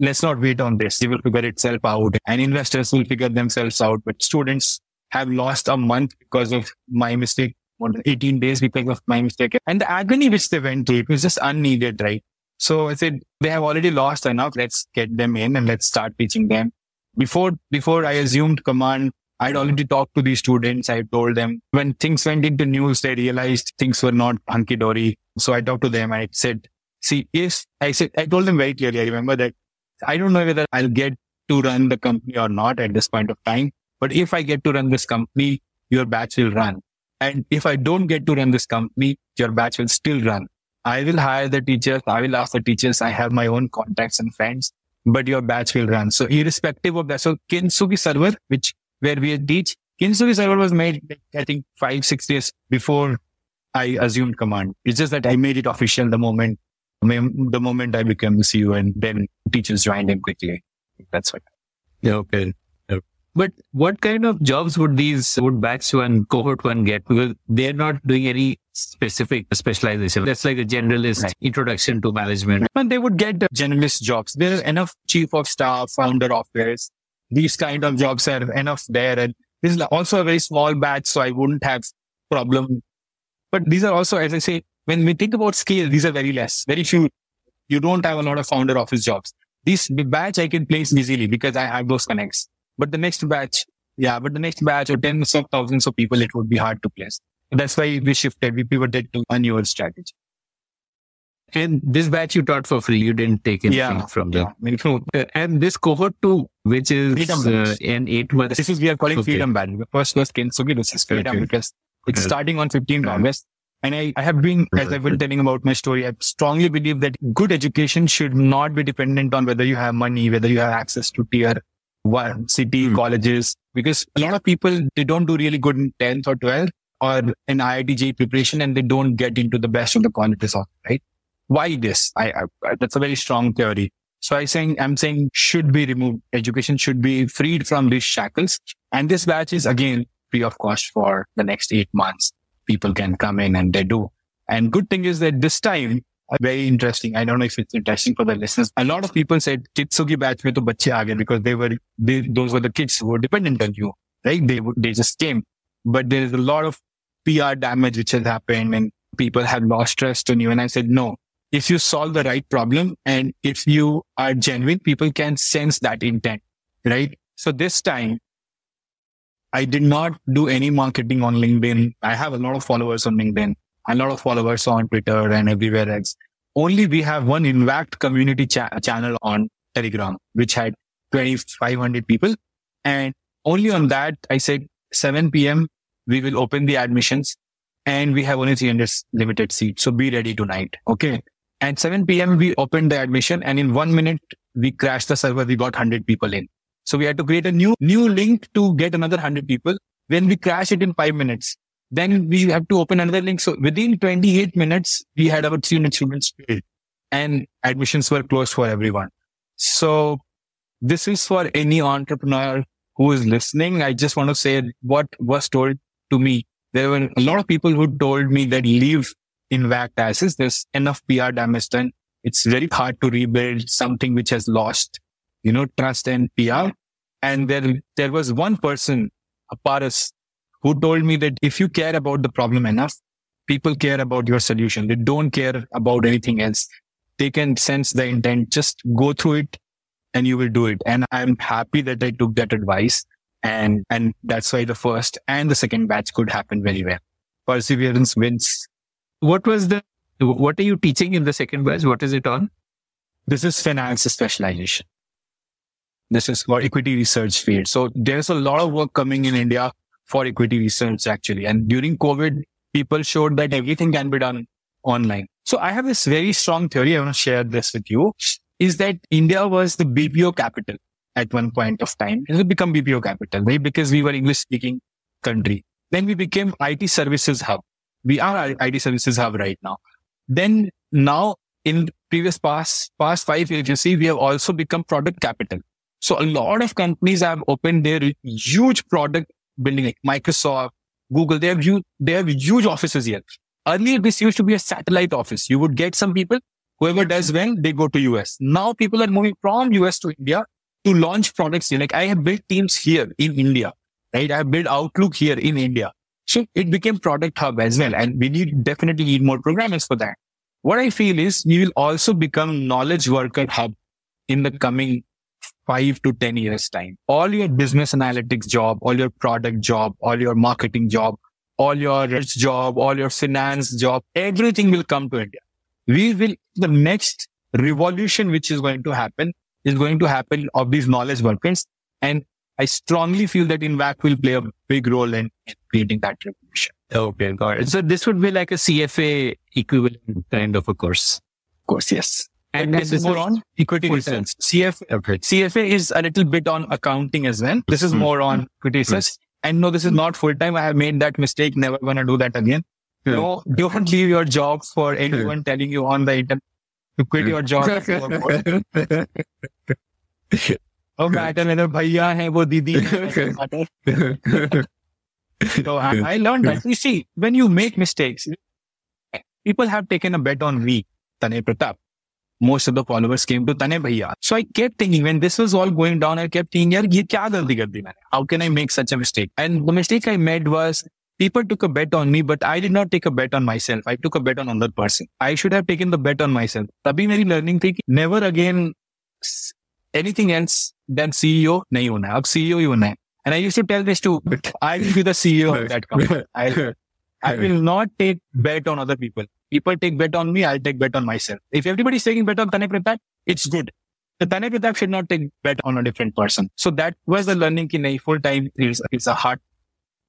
[SPEAKER 1] let's not wait on this. It will figure itself out and investors will figure themselves out. But students have lost a month because of my mistake, or 18 days because of my mistake. And the agony which they went through, was just unneeded, right? So I said, they have already lost enough. Let's get them in and let's start teaching them. Before, before I assumed command, I'd already talked to these students. I told them when things went into news, they realized things were not hunky dory. So I talked to them. And I said, see, if I said, I told them very clearly, I remember that I don't know whether I'll get to run the company or not at this point of time. But if I get to run this company, your batch will run. And if I don't get to run this company, your batch will still run. I will hire the teachers. I will ask the teachers. I have my own contacts and friends. but your batch will run. So irrespective of that, so Kintsugi server, which where we teach, Kintsugi server was made, I think five, six days before I assumed command. It's just that I made it official the moment, the moment I became CEO and then teachers joined in quickly. That's what.
[SPEAKER 3] Yeah, okay. But what kind of jobs would these, would batch one, cohort one get? Because they're not doing any specific specialization. That's like a generalist right. introduction to management.
[SPEAKER 1] And they would get generalist jobs. There are enough chief of staff, founder of this. These kind of jobs are enough there. And this is also a very small batch. So I wouldn't have problem. But these are also, as I say, when we think about scale, these are very less, very few. You don't have a lot of founder office jobs. This batch I can place easily because I have those connects. But the next batch, yeah, but the next batch or tens of thousands of people, it would be hard to place. That's why we shifted, we pivoted to a newer strategy.
[SPEAKER 3] And this batch you taught for free. You didn't take anything yeah, from them. Yeah. Uh, and this cohort two, which is uh, an eight months.
[SPEAKER 1] This is, we are calling okay. freedom batch. The first was Kintsugi. This is freedom okay. because it's starting on 15th August. And I, I have been, as I've been telling about my story, I strongly believe that good education should not be dependent on whether you have money, whether you have access to tier city mm. colleges? Because a lot of people they don't do really good in 10th or 12th or in IIT preparation and they don't get into the best of the colleges right? Why this? I, I, that's a very strong theory. So I saying I'm saying should be removed. Education should be freed from these shackles. And this batch is again free of cost for the next 8 months. People can come in and they do. And good thing is that this time very interesting. I don't know if it's interesting for the listeners. A lot of people said Kintsugi batch mein to bache because they were, they, those were the kids who were dependent on you, right? They they just came, but there is a lot of PR damage which has happened and people have lost trust on you. And I said, no, if you solve the right problem and if you are genuine, people can sense that intent, right? So this time I did not do any marketing on LinkedIn. I have a lot of followers on LinkedIn a lot of followers on Twitter and everywhere else. Only we have one Invact community cha- channel on Telegram, which had 2,500 people. And only on that, I said 7 p.m. we will open the admissions and we have only 300 limited seats. So be ready tonight. Okay. And 7 p.m. we opened the admission and in one minute we crashed the server. We got 100 people in. So we had to create a new, new link to get another 100 people. When we crash it in five minutes, then we have to open another link. So within 28 minutes, we had our 300 students filled and admissions were closed for everyone. So this is for any entrepreneur who is listening. I just want to say what was told to me. There were a lot of people who told me that leave Invact as is. There's enough PR damage done. It's very hard to rebuild something which has lost, you know, trust and PR. And there, there was one person, a Paras, who told me that if you care about the problem enough, people care about your solution. They don't care about anything else. They can sense the intent. Just go through it and you will do it. And I'm happy that I took that advice. And, and that's why the first and the second batch could happen very well. Perseverance wins.
[SPEAKER 3] What was the, what are you teaching in the second batch? What is it on?
[SPEAKER 1] This is finance specialization. This is for equity research field. So there's a lot of work coming in India for equity research actually. And during COVID, people showed that everything can be done online. So I have this very strong theory. I want to share this with you is that India was the BPO capital at one point of time. It will become BPO capital, right? Because we were English speaking country. Then we became IT services hub. We are IT services hub right now. Then now in previous past, past five years, you see, we have also become product capital. So a lot of companies have opened their huge product building like Microsoft, Google, they have huge, they have huge offices here. Earlier, this used to be a satellite office. You would get some people, whoever does well, they go to US. Now people are moving from US to India to launch products here. Like I have built teams here in India, right? I have built Outlook here in India. So it became product hub as well. And we need definitely need more programmers for that. What I feel is we will also become knowledge worker hub in the coming five to 10 years time. All your business analytics job, all your product job, all your marketing job, all your rich job, all your finance job, everything will come to India. We will, the next revolution which is going to happen is going to happen of these knowledge workers. And I strongly feel that Invact will play a big role in, in creating that revolution.
[SPEAKER 3] Okay, got it. So this would be like a CFA equivalent kind of a course.
[SPEAKER 1] Of course, yes. And, this, is more on equity returns. CFA,
[SPEAKER 3] okay.
[SPEAKER 1] CFA is a little bit on accounting as well. This is
[SPEAKER 3] mm.
[SPEAKER 1] more on equity And no, this is not full time. I have made that mistake. Never going to do that again.
[SPEAKER 3] Yeah.
[SPEAKER 1] No, don't leave your job for anyone yeah. telling you on the internet to quit your job. Oh, matter whether bhaiya hai wo didi So I, I learned that. You see, when you make mistakes, people have taken a bet on me, Tanay Pratap most of the followers came to Tanay Bhaiya. So I kept thinking when this was all going down, I kept thinking, ye kya galti maine? How can I make such a mistake? And the mistake I made was people took a bet on me, but I did not take a bet on myself. I took a bet on another person. I should have taken the bet on myself. Tabhi meri learning thi never again anything else than CEO nahi hona. Ab CEO hona. And I used to tell this to, I will be the CEO of that company. I'll, I will not take bet on other people. People take bet on me, I'll take bet on myself. If everybody's taking bet on Tanay Pratap, it's good. The Tanay Pratap should not take bet on a different person. So that was the learning ki nahi, full time is, is a hard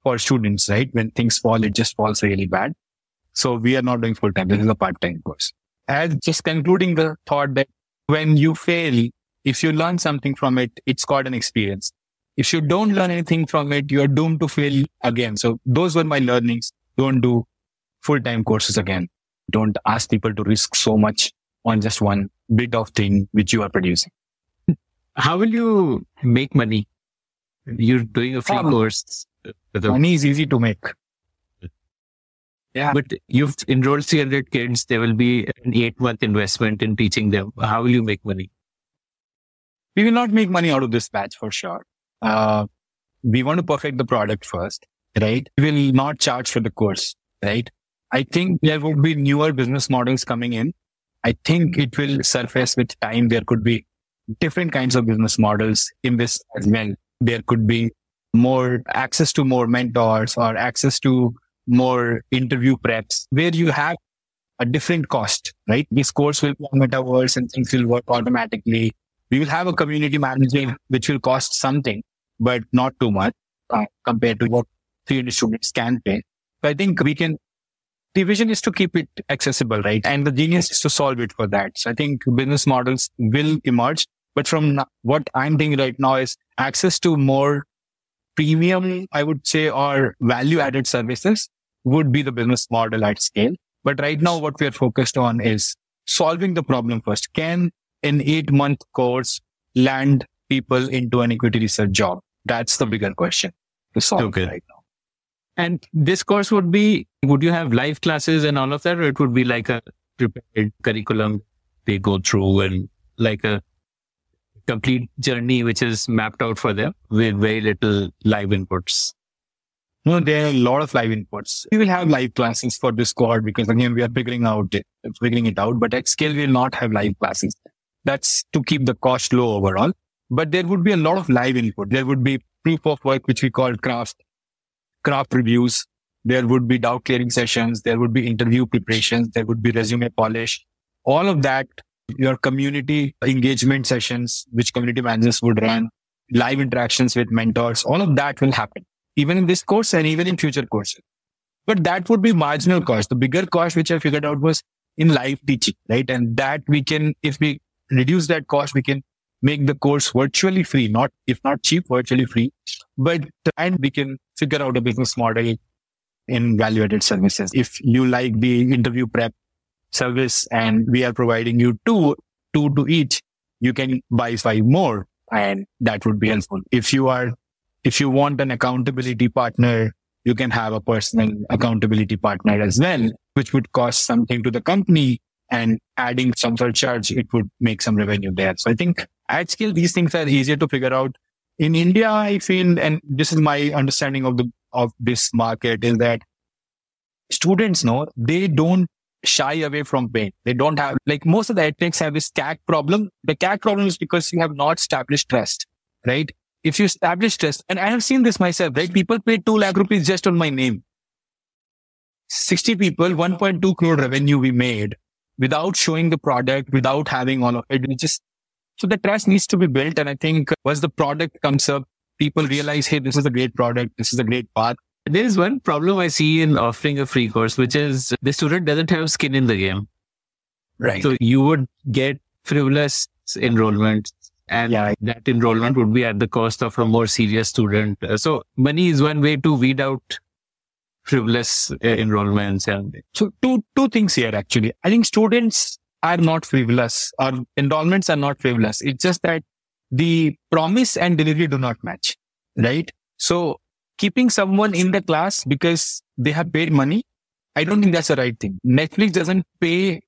[SPEAKER 1] for students, right? When things fall, it just falls really bad. So we are not doing full time. This is a part time course. As just concluding the thought that when you fail, if you learn something from it, it's called an experience. If you don't learn anything from it, you're doomed to fail again. So those were my learnings. Don't do full time courses again. Don't ask people to risk so much on just one bit of thing which you are producing.
[SPEAKER 3] How will you make money? You're doing a free
[SPEAKER 1] Um,
[SPEAKER 3] course,
[SPEAKER 1] Money is easy to make. Yeah.
[SPEAKER 3] but you've enrolled 300 kids. There will be an eight month investment in teaching them. How will you make money?
[SPEAKER 1] we will not make money out of this batch for sure. Uh, we want to perfect the product first, right? We will not charge for the course, right? I think there would be newer business models coming in. I think it will surface with time. There could be different kinds of business models in this as well. There could be more access to more mentors or access to more interview preps where you have a different cost, right? This course will be on metaverse and things will work automatically we will have a community manager which will cost something, but not too much uh, compared to what 300 students can pay. So I think we can, the vision is to keep it accessible, right? And the genius is to solve it for that. So I think business models will emerge. But from what I'm doing right now is access to more premium, I would say, or value added services would be the business model at scale. But right now, what we are focused on is solving the problem first. Can an eight month course land people into an equity research job? That's the bigger question to solve
[SPEAKER 3] Okay.
[SPEAKER 1] right now.
[SPEAKER 3] And this course would be, would you have live classes and all of that, or it would be like a prepared curriculum they go through and like a complete journey which is mapped out for them with very little live inputs?
[SPEAKER 1] No, there are a lot of live inputs. We will have live classes for this cohort because again, we are figuring out it, figuring it out, but at scale, we will not have live classes. That's to keep the cost low overall. But there would be a lot of live input. There would be proof of work, which we call craft, craft reviews. There would be doubt clearing sessions. There would be interview preparations. There would be resume polish. All of that, your community engagement sessions, which community managers would run, live interactions with mentors, all of that will happen even in this course and even in future courses. But that would be marginal cost. The bigger cost, which I figured out was in live teaching, right? And that we can, if we reduce that cost, we can make the course virtually free, not, if not cheap, virtually free. But, and we can figure out a business model in value added services. If you like the interview prep service and we are providing you two, two to each, you can buy five more and that would be helpful. If you are if you want an accountability partner, you can have a personal accountability partner as well, which would cost something to the company and adding some surcharge, it would make some revenue there. So I think at scale, these things are easier to figure out. In India, I feel, and this is my understanding of the, of this market is that students know they don't shy away from pain. They don't have, like most of the edtechs have this CAC problem. The CAC problem is because you have not established trust, right? if you establish trust, and I have seen this myself, right? People pay 2 lakh rupees just on my name. 60 people, 1.2 crore revenue we made without showing the product, without having all of it. We just, so the trust needs to be built. And I think once the product comes up, people realize, Hey, this is a great product. This is a great path.
[SPEAKER 3] There is one problem I see in offering a free course, which is the student doesn't have skin in the game.
[SPEAKER 1] Right.
[SPEAKER 3] So you would get frivolous enrollment and
[SPEAKER 1] Yeah.
[SPEAKER 3] that enrollment would be at the cost of a more serious student. So money is one way to weed out frivolous uh, enrollments and
[SPEAKER 1] So two two things here actually. I think students are not frivolous or enrollments are not frivolous. It's just that the promise and delivery do not match, right? So keeping someone in the class because they have paid money, I don't think that's the right thing. Netflix doesn't pay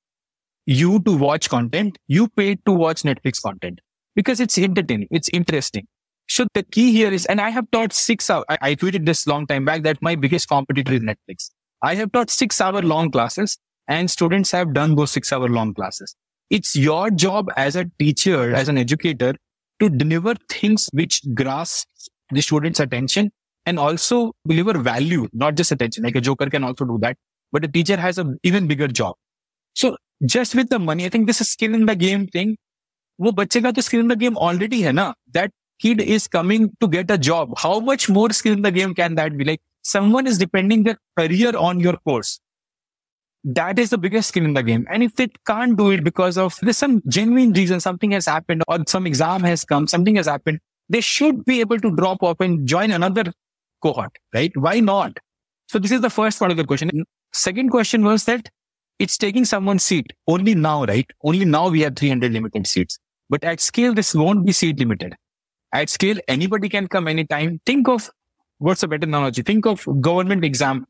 [SPEAKER 1] you to watch content. You pay to watch Netflix content because it's entertaining. It's interesting. So the key here is, and I have taught six hours. I, I tweeted this long time back that my biggest competitor is Netflix. I have taught six hour long classes and students have done those six hour long classes. It's your job as a teacher, as an educator to deliver things which grasp the student's attention and also deliver value, not just attention. Like a joker can also do that, but a teacher has an even bigger job. So just with the money, I think this is skill in the game thing. वो बच्चे का तो skill in the game already है ना. That kid is coming to get a job. How much more skill in the game can that be? Like someone is depending their career on your course. That is the biggest skill in the game. And if they can't do it because of there's some genuine reason, something has happened or some exam has come, something has happened, they should be able to drop off and join another cohort, right? Why not? So this is the first part of the question. Second question was that it's taking someone's seat only now, right? Only now we have 300 limited seats. But at scale, this won't be seat limited. At scale, anybody can come anytime. Think of what's a better analogy? Think of government exam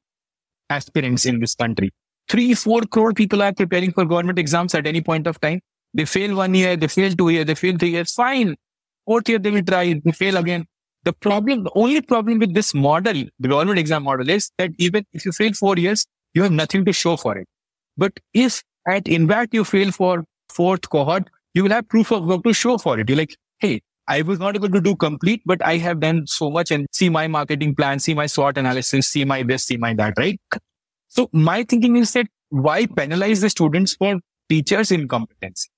[SPEAKER 1] aspirants in this country. Three, four crore people are preparing for government exams at any point of time. They fail one year, they fail two years, they fail three years. Fine. Fourth year, they will try, they fail again. The problem, the only problem with this model, the government exam model is that even if you fail four years, you have nothing to show for it. But if at Invact you fail for fourth cohort, you will have proof of work to show for it. You're like, hey, I was not able to do complete, but I have done so much and see my marketing plan, see my SWOT analysis, see my this, see my that, right? So my thinking is that why penalize the students for teachers' incompetence?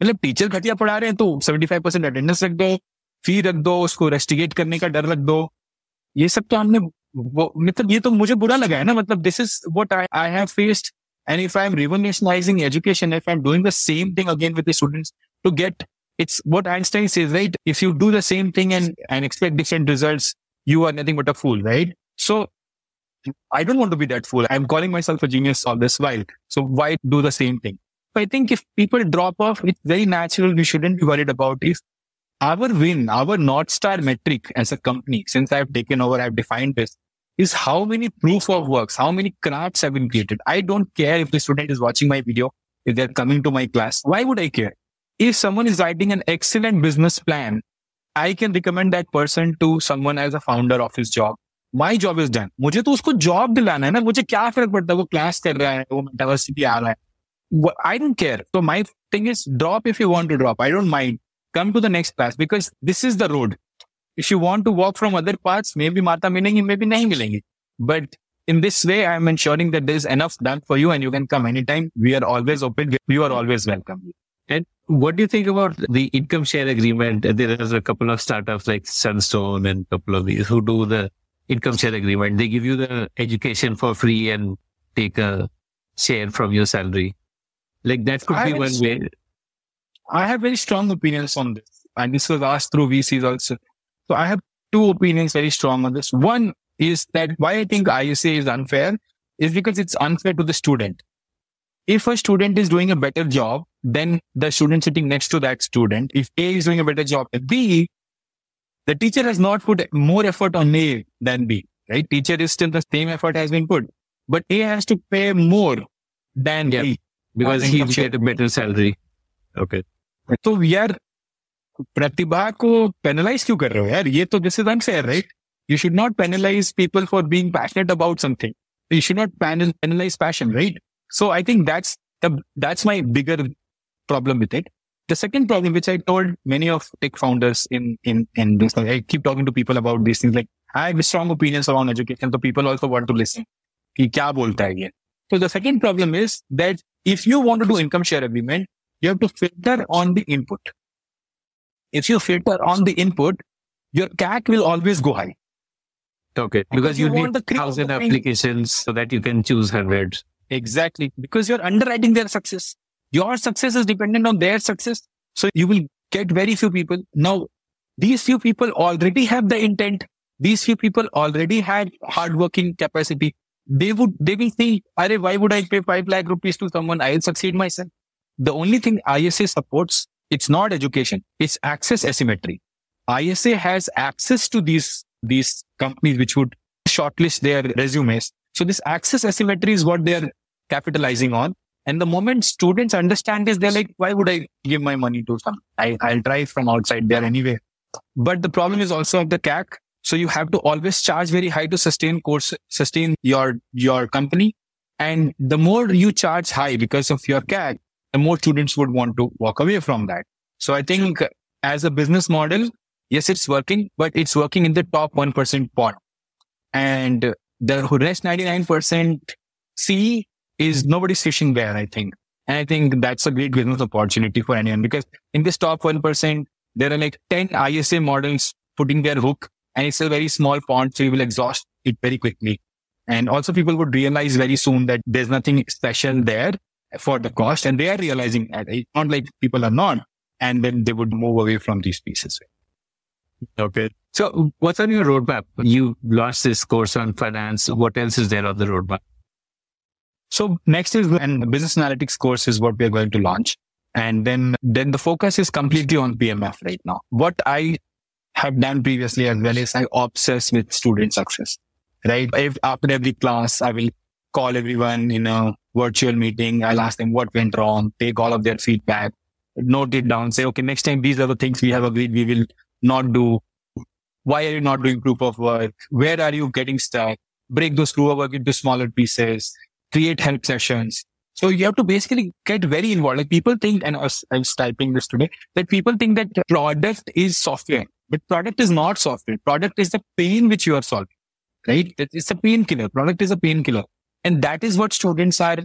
[SPEAKER 1] मतलब teacher घटिया पढ़ा रहे हैं तो 75 percent attendance रख दो फी रख दो उसको रेस्टिगेट करने का डर रख दो ये सब तो हमने वो- मतलब ये तो मुझे बुरा लगा है ना मतलब this is what I I have faced and if I M revolutionizing education if i'm doing the same thing again with the students to get it's what einstein says right if you do the same thing and and expect different results you are nothing but a fool right so i don't want to be that fool i'm calling myself a genius all this while so why do the same thing i think if people drop off it's very natural we shouldn't be worried about if our win our north star metric as a company since i've taken over i've defined this is how many proof of works, how many crafts have been created. I don't care if the student is watching my video, if they're coming to my class. Why would I care? If someone is writing an excellent business plan, I can recommend that person to someone as a founder of his job. My job is done मुझे तो उसको job दिलाना है ना। मुझे क्या फ़र्क पड़ता है? वो क्लास कर रहा है, वो डाइवर्सिटी आ रहा है। आई डोंट केयर तो my thing is drop if you want to drop I don't mind come to the next class because this is the road if you want to walk from other part maybe माता मिलेंगी may be नहीं मिलेंगी। But in this way I am ensuring that is enough done for you and you can come any time we are always open you are always welcome
[SPEAKER 3] And what do you think about the income share agreement? There is a couple of startups like Sunstone and couple of these who do the income share agreement. They give you the education for free and take a share from your salary. Like that could
[SPEAKER 1] I
[SPEAKER 3] be one way.
[SPEAKER 1] I have very strong opinions on this. And this was asked through VCs also. So I have two opinions very strong on this. One is that why I think ISA is unfair is because it's unfair to the student. If a student is doing a better job than the student sitting next to that student, if A is doing a better job than B, the teacher has not put more effort on A than B, right? Teacher is still the same effort has been put, but A has to pay more than
[SPEAKER 3] Yeah.
[SPEAKER 1] B.
[SPEAKER 3] Because
[SPEAKER 1] I
[SPEAKER 3] he
[SPEAKER 1] think I'm
[SPEAKER 3] get a better salary. Okay.
[SPEAKER 1] तो यार प्रतिभा को penalise क्यों कर रहे हो यार ये तो this is unfair right you should not penalise people for being passionate about something you should not penalise passion right so I think that's that's my bigger problem with it The second problem, which I told many of tech founders in, in, in this, I keep talking to people about these things. Like I have strong opinions around education. So people also want to listen. So the second problem is that if you want to do income share agreement, you have to filter on the input. If you filter on the input, your CAC will always go high.
[SPEAKER 3] Okay. Because,
[SPEAKER 1] you,
[SPEAKER 3] you, need
[SPEAKER 1] the
[SPEAKER 3] thousand applications so that you can choose hundreds.
[SPEAKER 1] Exactly. Because you're underwriting their success. Your success is dependent on their success. So you will get very few people. Now, these few people already have the intent. These few people already had hardworking capacity. They would, they will think, Are, why would I pay 5 lakh rupees to someone? I'll succeed myself. The only thing ISA supports, it's not education. It's access asymmetry. ISA has access to these, these companies which would shortlist their resumes. So this access asymmetry is what they're capitalizing on. And the moment students understand this, they're like, why would I give my money to some? I, I'll try from outside there anyway. But the problem is also of the CAC. So you have to always charge very high to sustain course, sustain your, your company. And the more you charge high because of your CAC, the more students would want to walk away from that. So I think as a business model, yes, it's working, but it's working in the top 1% pot. And the rest 99% C is hmm. nobody's fishing there, I think. And I think that's a great business opportunity for anyone because in this top 1%, there are like 10 ISA models putting their hook and it's a very small font. So you will exhaust it very quickly. And also people would realize very soon that there's nothing special there for the cost and they are realizing that it's not like people are not. And then they would move away from these pieces.
[SPEAKER 3] Okay. So what's on your roadmap? You launched this course on finance. What else is there on the roadmap?
[SPEAKER 1] So next is and business analytics course is what we are going to launch. And then, then the focus is completely on PMF right now. What I have done previously as well is I obsess with student success, right? If after every class, I will call everyone in a virtual meeting. I'll ask them what went wrong, take all of their feedback, note it down, say, okay, next time these are the things we have agreed we will not do. Why are you not doing proof of work? Where are you getting stuck? Break those proof of work into smaller pieces create help sessions. So you have to basically get very involved. Like people think, and I was, I was typing this today, that people think that product is software, but product is not software. Product is the pain which you are solving, right? It's a painkiller. Product is a painkiller. And that is what students are,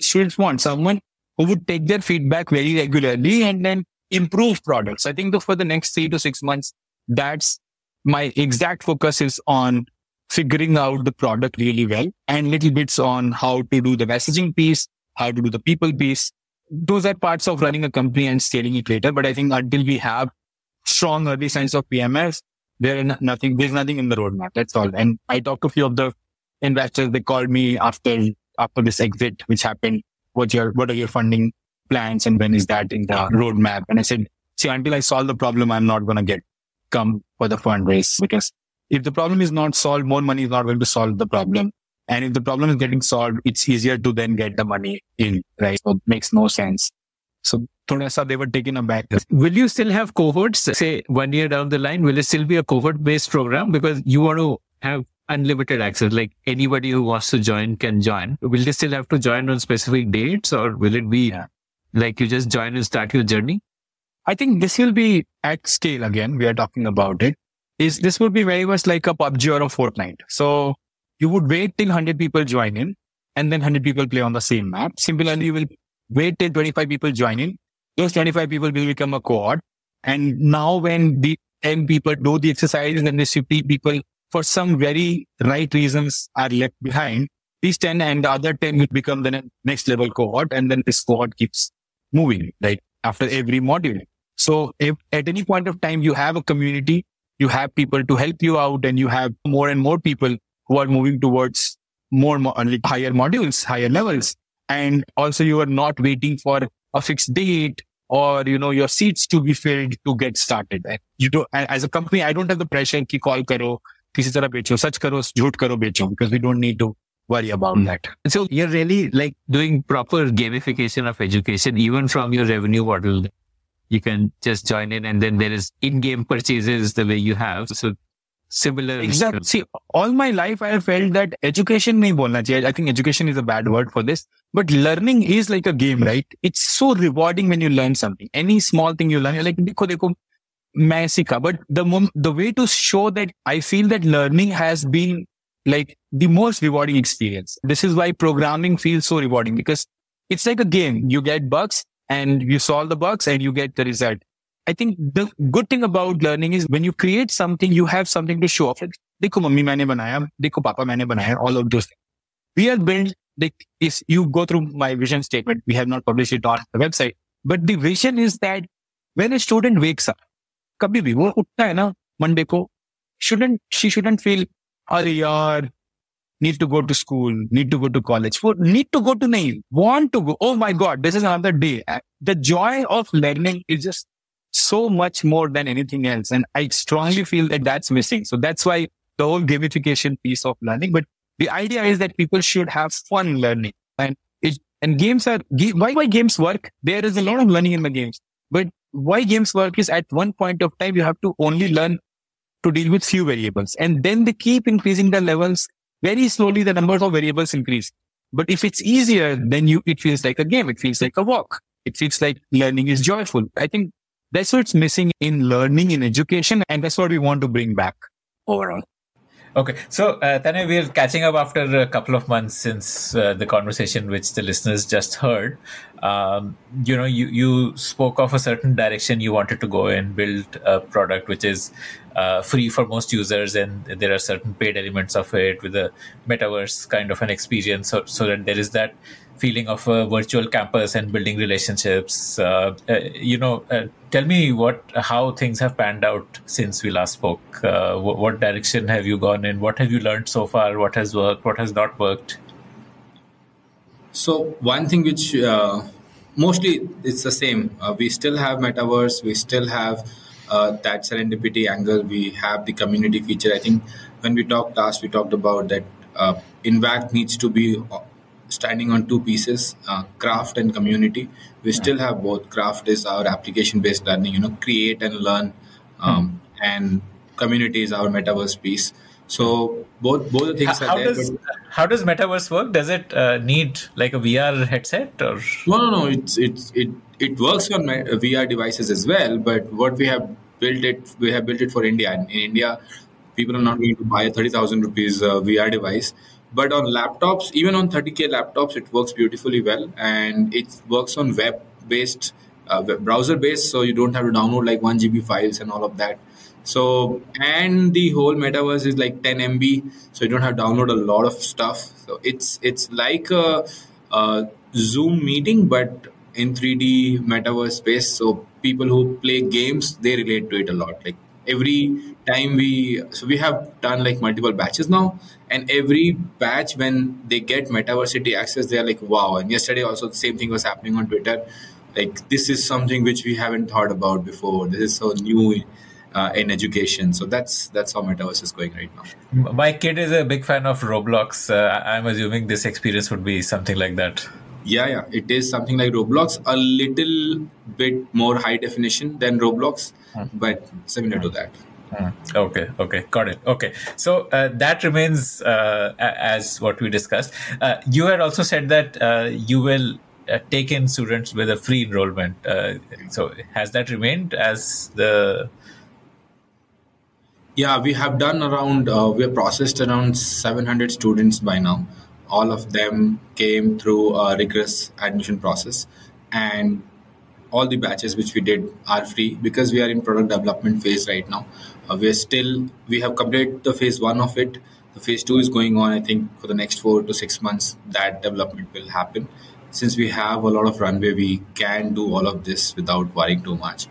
[SPEAKER 1] students want someone who would take their feedback very regularly and then improve products. I think for the next three to six months, that's my exact focus is on figuring out the product really well and little bits on how to do the messaging piece, how to do the people piece. Those are parts of running a company and scaling it later. But I think until we have strong early signs of PMF, there is nothing, there's nothing in the roadmap. That's all. And I talked to a few of the investors. They called me after, after this exit, which happened. What your, what are your funding plans? And when is that in the roadmap? And I said, see, until I solve the problem, I'm not going to get come for the fundraise because if the problem is not solved, more money is not going to solve the problem. And if the problem is getting solved, it's easier to then get the money in, right? So it makes no sense. So Thonesa, they were taken aback.
[SPEAKER 3] Will you still have cohorts? Say one year down the line, will it still be a cohort based program? Because you want to have unlimited access. Like anybody who wants to join can join. Will they still have to join on specific dates or will it be yeah. like you just join and start your journey?
[SPEAKER 1] I think this will be at scale again. We are talking about it is this would be very much like a PUBG or a Fortnite. So you would wait till 100 people join in and then 100 people play on the same map. Similarly, you will wait till 25 people join in. Those 25 people will become a cohort. And now when the 10 people do the exercise and then the 50 people for some very right reasons are left behind, these 10 and the other 10 will become the next level cohort. And then this cohort keeps moving, right? After every module. So if at any point of time you have a community you have people to help you out and you have more and more people who are moving towards more like higher modules, higher levels. And also you are not waiting for a fixed date or, you know, your seats to be filled to get started. And you do, as a company, I don't have the pressure ki call karo, kisi tarah becho, such karo, jhoot karo becho, because we don't need to worry about mm. that.
[SPEAKER 3] So you're really like doing proper gamification of education, even from your revenue model you can just join in and then there is in-game purchases the way you have. So similar.
[SPEAKER 1] Exactly. See, all my life I have felt that education nahi bolna chahiye. I think education is a bad word for this, but learning is like a game, right? It's so rewarding when you learn something. Any small thing you learn, you're like, dekho, dekho, main sikha. But the, mom- the way to show that I feel that learning has been like the most rewarding experience. This is why programming feels so rewarding because it's like a game. You get bugs and you solve the bugs and you get the result. I think the good thing about learning is when you create something, you have something to show off. देखो mummy मैंने बनाया देखो पापा मैंने बनाया all of those things. We are built like if you go through my vision statement, we have not published it on the website, but the vision is that
[SPEAKER 4] when a student wakes up, कभी भी वो उठता है ना Monday को shouldn't she shouldn't feel अरे यार need to go to school, need to go to college. Need to go to nahi, want to go. Oh my God, this is another day. The joy of learning is just so much more than anything else. And I strongly feel that that's missing. So that's why the whole gamification piece of learning. But the idea is that people should have fun learning. And it, and games are, why, why games work? There is a lot of learning in the games. But why games work is at one point of time, you have to only learn to deal with few variables. And then they keep increasing the levels very slowly. The numbers of variables increase. But if it's easier, then you, it feels like a game. It feels like a walk. It feels like learning is joyful. I think that's what's missing in learning in education. And that's what we want to bring back overall.
[SPEAKER 3] Okay, so uh, Tanay, we're catching up after a couple of months since uh, the conversation which the listeners just heard. Um, you know, you, you spoke of a certain direction you wanted to go and build a product which is uh, free for most users, and there are certain paid elements of it with a metaverse kind of an experience, so, so that there is that feeling of a virtual campus and building relationships. Uh, uh, you know, uh, tell me what how things have panned out since we last spoke. Uh, what, what, direction have you gone in? What have you learned so far? What has worked? What has not worked?
[SPEAKER 1] So one thing which mostly it's the same. Uh, we still have metaverse. We still have that serendipity angle. We have the community feature. I think when we talked last, we talked about that. Invact needs to be standing on two pieces uh, craft and community we still have both craft is our application based learning you know create and learn um, hmm. and community is our metaverse piece so both both the things
[SPEAKER 3] how,
[SPEAKER 1] are
[SPEAKER 3] how
[SPEAKER 1] there
[SPEAKER 3] does, how does metaverse work does it uh, need like a vr headset or
[SPEAKER 1] no no no it's it's it it works on vr devices as well but what we have built it we have built it for india. In, in india people are not going to buy a 30000 rupees uh, vr device. But on laptops even on 30k laptops it works beautifully well. And it works on web based uh, browser based so you don't have to download like 1 gb files and all of that. So and the whole metaverse is like 10 mb so you don't have to download a lot of stuff. So it's it's like a, a zoom meeting but in 3d metaverse space so people who play games they relate to it a lot. Like every time we so we have done like multiple batches now and every batch when they get metaversity access they're like wow. And yesterday also the same thing was happening on twitter. Like this is something which we haven't thought about before. This is so new uh, in education. So that's that's how metaverse is going right now.
[SPEAKER 3] My kid is a big fan of roblox uh, i'm assuming this experience would be something like that
[SPEAKER 1] yeah yeah it is something like roblox a little bit more high definition than roblox hmm. but similar to that
[SPEAKER 3] hmm. Okay, okay, got it. Okay, so uh, that remains uh, as what we discussed. Uh, you had also said that uh, you will uh, take in students with a free enrollment. Uh, so has that remained as the?
[SPEAKER 1] Yeah, we have done around. we have processed around 700 students by now all of them came through a rigorous admission process. And all the batches which we did are free. Because we are in product development phase right now uh, we are still we have completed the phase one of it. The phase two is going on i think for the next four to six months that development will happen. Since we have a lot of runway we can do all of this without worrying too much.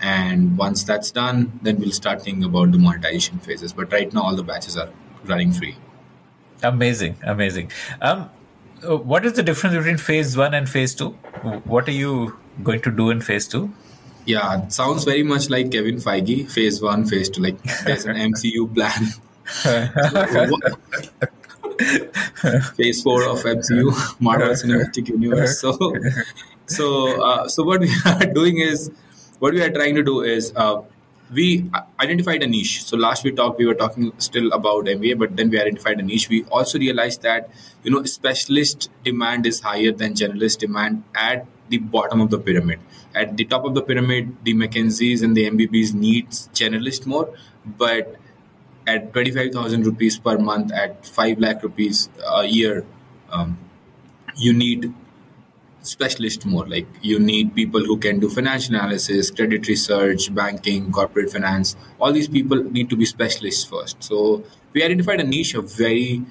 [SPEAKER 1] And once that's done then we'll start thinking about the monetization phases. But right now all the batches are running free
[SPEAKER 3] Amazing, amazing. Um, uh, what is the difference between phase one and phase two? What are you going to do in phase two?
[SPEAKER 1] Yeah, sounds very much like Kevin Feige. Phase one, phase two. Like there's an MCU plan. phase four of MCU, Marvel Cinematic Universe. So, so, uh, so what we are doing is, what we are trying to do is. Uh, we identified a niche. So last we talked, we were talking still about MBA, but then we identified a niche. We also realized that you know specialist demand is higher than generalist demand at the bottom of the pyramid. At the top of the pyramid, the McKinseys and the MBBs needs generalist more, but at 25,000 rupees per month, at 5 lakh rupees a year, um, you need specialist more like you need people who can do financial analysis credit research banking corporate finance. All these people need to be specialists first. So we identified a niche a very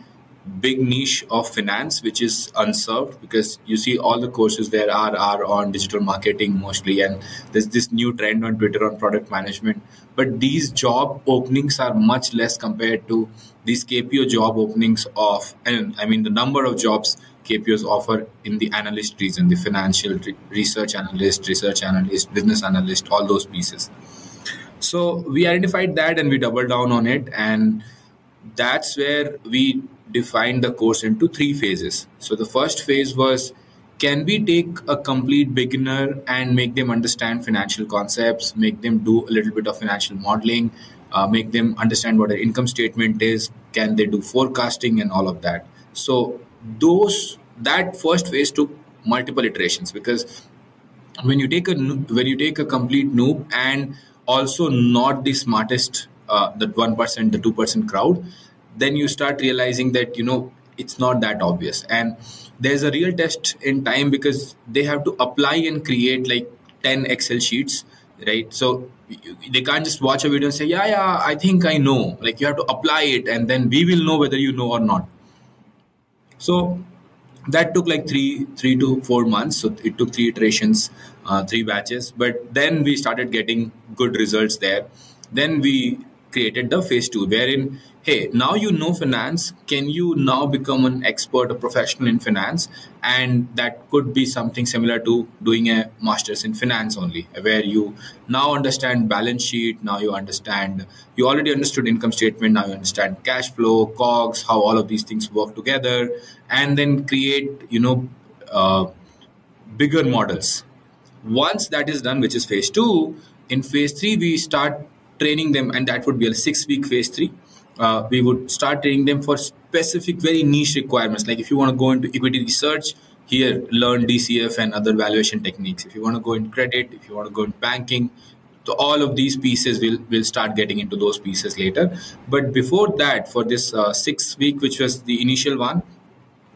[SPEAKER 1] big niche of finance which is unserved because you see all the courses there are are on digital marketing mostly and there's this new trend on twitter on product management. But these job openings are much less compared to these kpo job openings of and i mean the number of jobs kpos offer in the analyst region the financial research analyst research analyst business analyst all those pieces so we identified that and we doubled down on it and that's where we defined the course into three phases. So the first phase was can we take a complete beginner and make them understand financial concepts, make them do a little bit of financial modeling, uh, make them understand what an income statement is, can they do forecasting and all of that. So those that first phase took multiple iterations because when you take a when you take a complete noob and also not the smartest uh, the 1% the 2% crowd then you start realizing that you know it's not that obvious. And there's a real test in time because they have to apply and create like 10 excel sheets right? So they can't just watch a video and say yeah yeah i think i know. Like you have to apply it and then we will know whether you know or not so that took like three three to four months. So it took three iterations uh, three batches. But then we started getting good results there. Then we created the phase two wherein hey, now you know finance. Can you now become an expert, a professional in finance? And that could be something similar to doing a master's in finance only, where you now understand balance sheet. Now you understand, you already understood income statement. Now you understand cash flow, COGS, how all of these things work together, and then create, you know, uh, bigger models. Once that is done, which is phase two, in phase three, we start training them, and that would be a six week phase three uh, we would start training them for specific, very niche requirements. Like if you want to go into equity research, here learn DCF and other valuation techniques. If you want to go in credit, if you want to go in banking, so all of these pieces will will start getting into those pieces later. But before that, for this uh, six week, which was the initial one,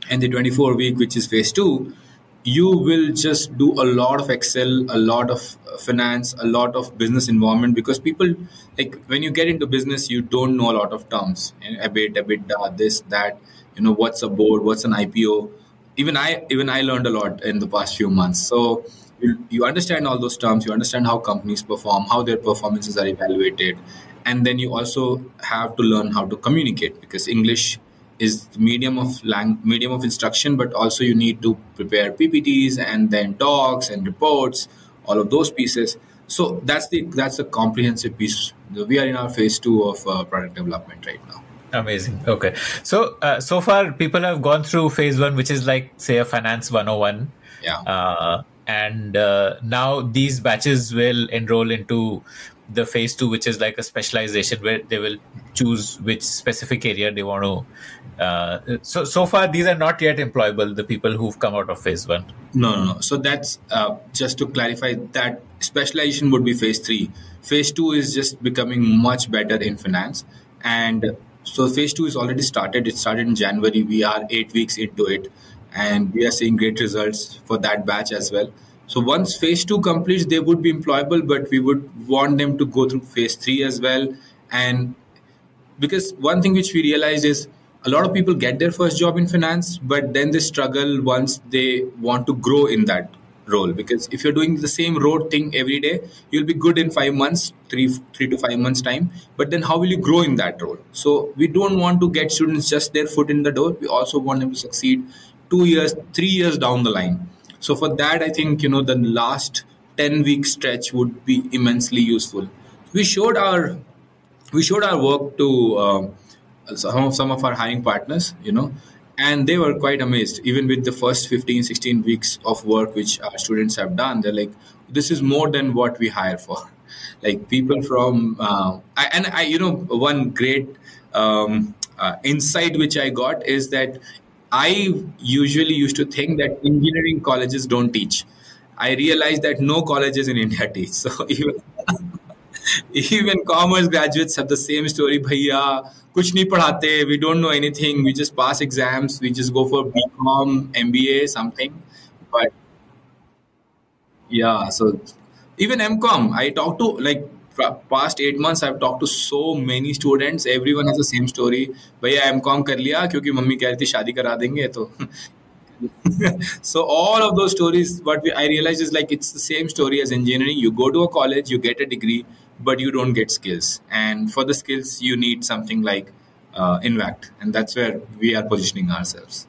[SPEAKER 1] and the 24 week, which is phase two, you will just do a lot of excel a lot of uh, finance a lot of business involvement because people like when you get into business you don't know a lot of terms. A bit a bit this that you know what's a board what's an ipo even i even i learned a lot in the past few months. So you, you understand all those terms you understand how companies perform how their performances are evaluated and then you also have to learn how to communicate because english is the medium of lang- medium of instruction, but also you need to prepare PPTs and then talks and reports, all of those pieces. So that's the that's the comprehensive piece. We are in our phase two of uh, product development right now.
[SPEAKER 3] Amazing. Okay. So uh, so far, people have gone through phase one, which is like say a finance 101.
[SPEAKER 1] Yeah.
[SPEAKER 3] Uh, and uh, now these batches will enroll into the phase two, which is like a specialization where they will choose which specific area they want to. Uh, so so far, these are not yet employable. The people who've come out of phase one.
[SPEAKER 1] No, no, no. So that's uh, just to clarify that specialization would be phase three. Phase two is just becoming much better in finance, and so phase two is already started. It started in January. We are eight weeks into it, and we are seeing great results for that batch as well. So once phase two completes, they would be employable, but we would want them to go through phase three as well. And because one thing which we realized is a lot of people get their first job in finance, but then they struggle once they want to grow in that role. Because if you're doing the same road thing every day, you'll be good in five months, three three to five months time. But then how will you grow in that role? So we don't want to get students just their foot in the door. We also want them to succeed two years, three years down the line so for that, I think you know the last ten week stretch would be immensely useful. We showed our we showed our work to uh, some of some of our hiring partners, you know, and they were quite amazed. Even with the first 15, 16 weeks of work which our students have done, they're like, "This is more than what we hire for." Like people from uh, I, and I, you know, one great um, uh, insight which I got is that I usually used to think that engineering colleges don't teach. I realized that no colleges in India teach. So even even commerce graduates have the same story. Bhaiya, kuch nahi padhate. We don't know anything. We just pass exams. We just go for BCom, MBA, something. But yeah, so even MCom, I talk to like past eight months I've talked to so many students. Everyone has the same story. भैया M com कर लिया क्योंकि mummy कह रही थी शादी करा देंगे तो so all of those stories what we, i realized is like it's the same story as engineering you go to a college you get a degree but you don't get skills. And for the skills you need something like uh, invact. And that's where we are positioning ourselves.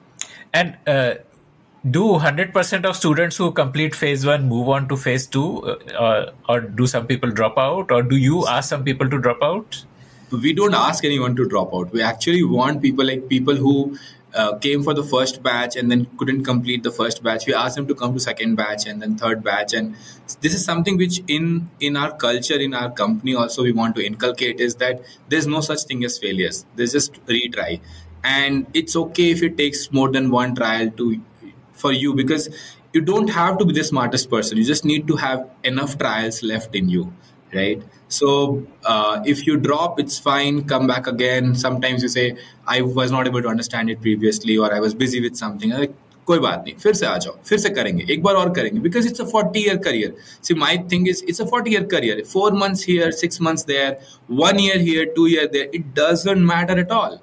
[SPEAKER 3] And uh, do 100% of students who complete phase one move on to phase two uh, or do some people drop out? Or do you ask some people to drop out?
[SPEAKER 1] We don't ask anyone to drop out. We actually want people like people who uh, came for the first batch and then couldn't complete the first batch. We asked them to come to second batch and then third batch. And this is something which in in our culture in our company also we want to inculcate is that there's no such thing as failures. There's just retry. And it's okay if it takes more than one trial to for you because you don't have to be the smartest person. You just need to have enough trials left in you right so uh, if you drop it's fine come back again sometimes you say i was not able to understand it previously or i was busy with something like कोई बात नहीं फिर से आ जाओ फिर से करेंगे एक बार और करेंगे because it's a forty year career see my thing is it's a forty year career four months here six months there one year here two year there it doesn't matter at all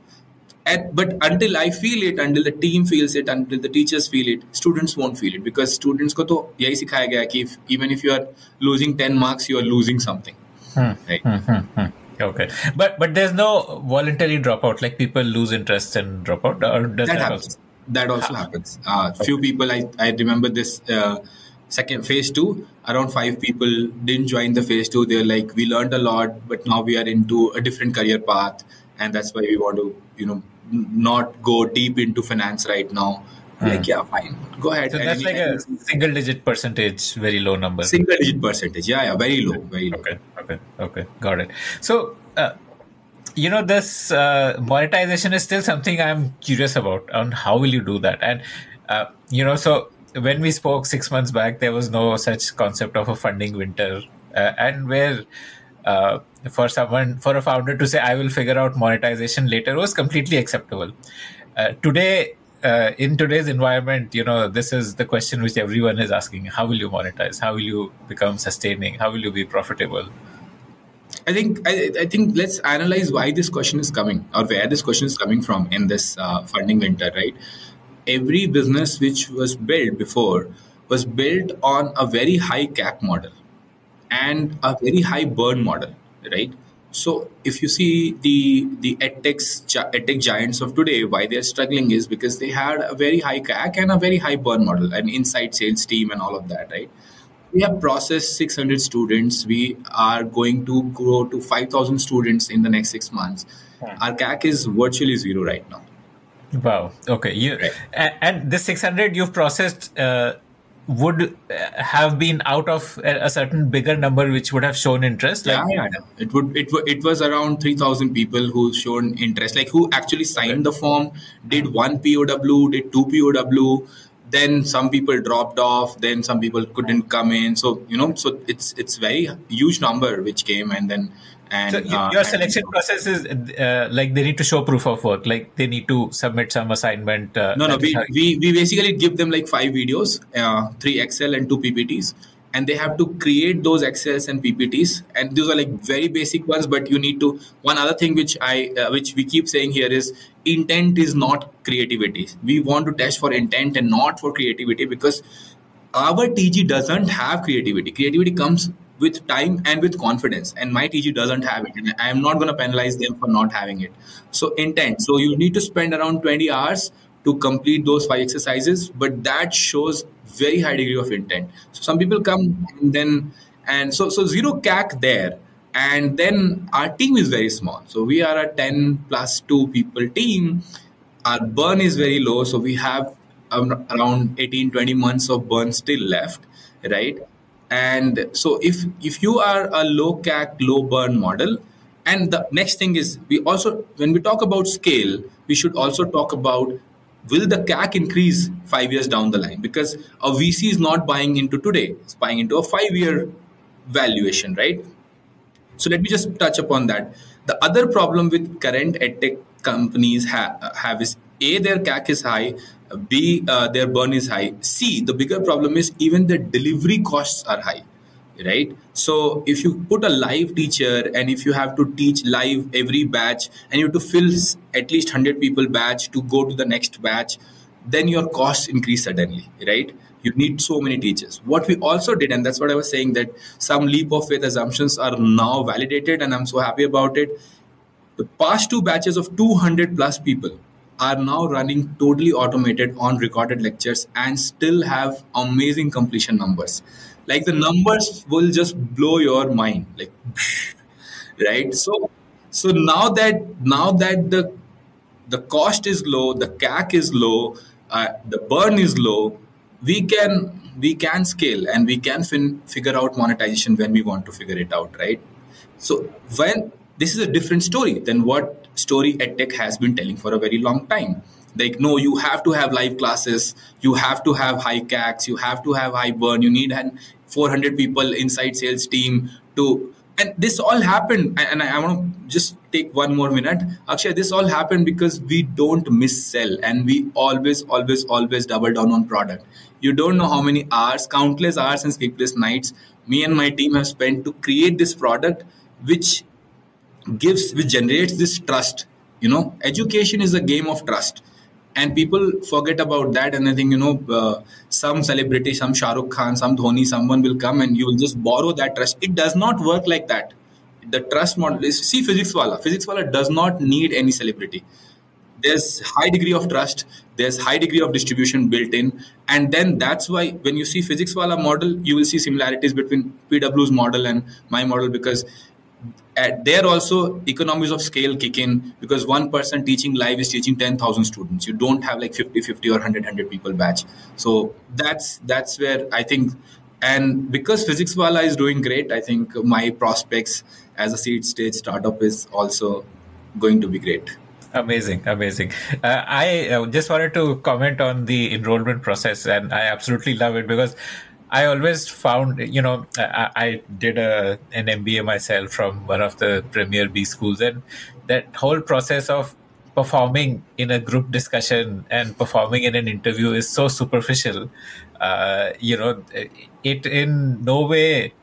[SPEAKER 1] at, but until I feel it, until the team feels it, until the teachers feel it, students won't feel it because students को तो यही सिखाया गया कि if, even if you are losing 10 marks, you are losing something.
[SPEAKER 3] Hmm. Right? Hmm, hmm. Okay, but but there's no voluntary dropout. Like people lose interest and drop out, or does that,
[SPEAKER 1] that happens? Also? That also happens. Uh, okay. Few people, I I remember this. Uh, second phase two around five people didn't join the phase two they're like we learned a lot but now we are into a different career path and that's why we want to you know not go deep into finance right now. Hmm. Like, yeah, fine. Go ahead.
[SPEAKER 3] So that's like a single digit percentage, very low number.
[SPEAKER 1] Single digit percentage. Yeah, yeah, very low. Very low.
[SPEAKER 3] Okay, okay, okay. Got it. So, uh, you know, this uh, monetization is still something I'm curious about on how will you do that? And, uh, you know, so when we spoke six months back, there was no such concept of a funding winter. Uh, and where uh, for someone for a founder to say i will figure out monetization later was completely acceptable uh, today uh, in today's environment you know this is the question which everyone is asking how will you monetize how will you become sustaining how will you be profitable
[SPEAKER 1] I think I, I, think let's analyze why this question is coming or where this question is coming from in this uh, funding winter, right? Every business which was built before was built on a very high CAC model and a very high burn model, right? So if you see the the edtech edtech giants of today, why they're struggling is because they had a very high CAC and a very high burn model, an inside sales team and all of that, right? We have processed 600 students. We are going to grow to 5,000 students in the next six months. Hmm. Our CAC is virtually zero right now.
[SPEAKER 3] Wow. Okay. You right. and, and this 600 you've processed. Uh, would uh, have been out of a certain bigger number which would have shown interest?
[SPEAKER 1] Like, yeah, yeah, it would it, it was around 3000 people who shown interest. Like who actually signed the form did one pow did two pow then some people dropped off then some people couldn't come in. So you know so it's it's very huge number which came and then and
[SPEAKER 3] so uh, your selection and, process is uh, like they need to show proof of work, like they need to submit some assignment.
[SPEAKER 1] Uh, no, no, we, we, we basically give them like five videos, uh, three Excel and two PPTs, and they have to create those Excels and PPTs. And those are like very basic ones, but you need to. One other thing which I uh, which we keep saying here is intent is not creativity. We want to test for intent and not for creativity because our TG doesn't have creativity. Creativity comes with time and with confidence. And my tg doesn't have it and i am not going to penalize them for not having it. So intent. So you need to spend around 20 hours to complete those five exercises but that shows very high degree of intent. So some people come and then and so so zero cac there. And then our team is very small. So we are a 10 plus 2 people team. Our burn is very low so we have um, around 18 20 months of burn still left right and so if if you are a low CAC, low burn model, and the next thing is we also when we talk about scale, we should also talk about will the CAC increase five years down the line? Because a VC is not buying into today, it's buying into a five-year valuation, right? So let me just touch upon that. The other problem with current edtech companies ha- have is a their CAC is high, B, uh, their burn is high. C, the bigger problem is even the delivery costs are high. right so if you put a live teacher and if you have to teach live every batch and you have to fill at least 100 people batch to go to the next batch then your costs increase suddenly right you need so many teachers what we also did and that's what i was saying that some leap of faith assumptions are now validated and i'm so happy about it the past two batches of 200 plus people are now running totally automated on recorded lectures and still have amazing completion numbers. Like the numbers will just blow your mind like right? So so now that now that the the cost is low the cac is low uh, the burn is low we can we can scale and we can fin- figure out monetization when we want to figure it out right? So when this is a different story than what story edtech has been telling for a very long time. Like no you have to have live classes you have to have high cacs you have to have high burn you need an 400 people inside sales team to and this all happened and I, I want to just take one more minute. Akshay this all happened because we don't miss sell and we always always always double down on product. You don't know how many hours countless hours and sleepless nights me and my team have spent to create this product which gives which generates this trust. You know education is a game of trust. And people forget about that and i think you know uh, some celebrity some shahrukh khan some dhoni someone will come and you will just borrow that trust. It does not work like that. The trust model is see Physics Wallah. Physics Wallah does not need any celebrity. There's high degree of trust. There's high degree of distribution built in. And then that's why when you see Physics Wallah model you will see similarities between pw's model and my model because at there also economies of scale kick in because one person teaching live is teaching 10000 students. You don't have like 50 50 or 100 100 people batch. So that's that's where i think and because Physics Wallah is doing great i think my prospects as a seed stage startup is also going to be great.
[SPEAKER 3] Amazing, amazing. Uh, I uh, just wanted to comment on the enrollment process, and I absolutely love it because I always found, you know, I, I, did a an MBA myself from one of the premier B schools, and that whole process of performing in a group discussion and performing in an interview is so superficial. Uh, you know, it in no way.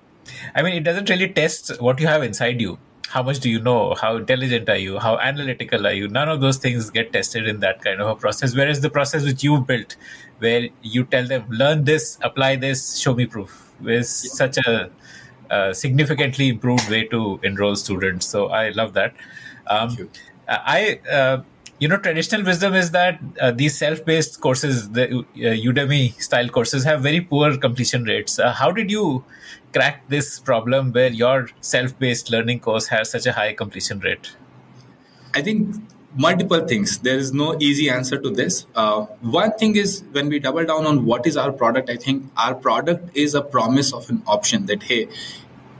[SPEAKER 3] I mean, it doesn't really test what you have inside you how much do you know? How intelligent are you? How analytical are you? None of those things get tested in that kind of a process. Whereas the process which you've built where you tell them learn this apply this show me proof is such a, a, significantly improved way to enroll students. So i love that. Um, i uh, you know traditional wisdom is that uh, these self-paced courses the uh, udemy style courses have very poor completion rates. Uh, how did you crack this problem where your self-paced learning course has such a high completion rate?
[SPEAKER 1] I think multiple things. There is no easy answer to this. Uh, one thing is when we double down on what is our product i think our product is a promise of an option that hey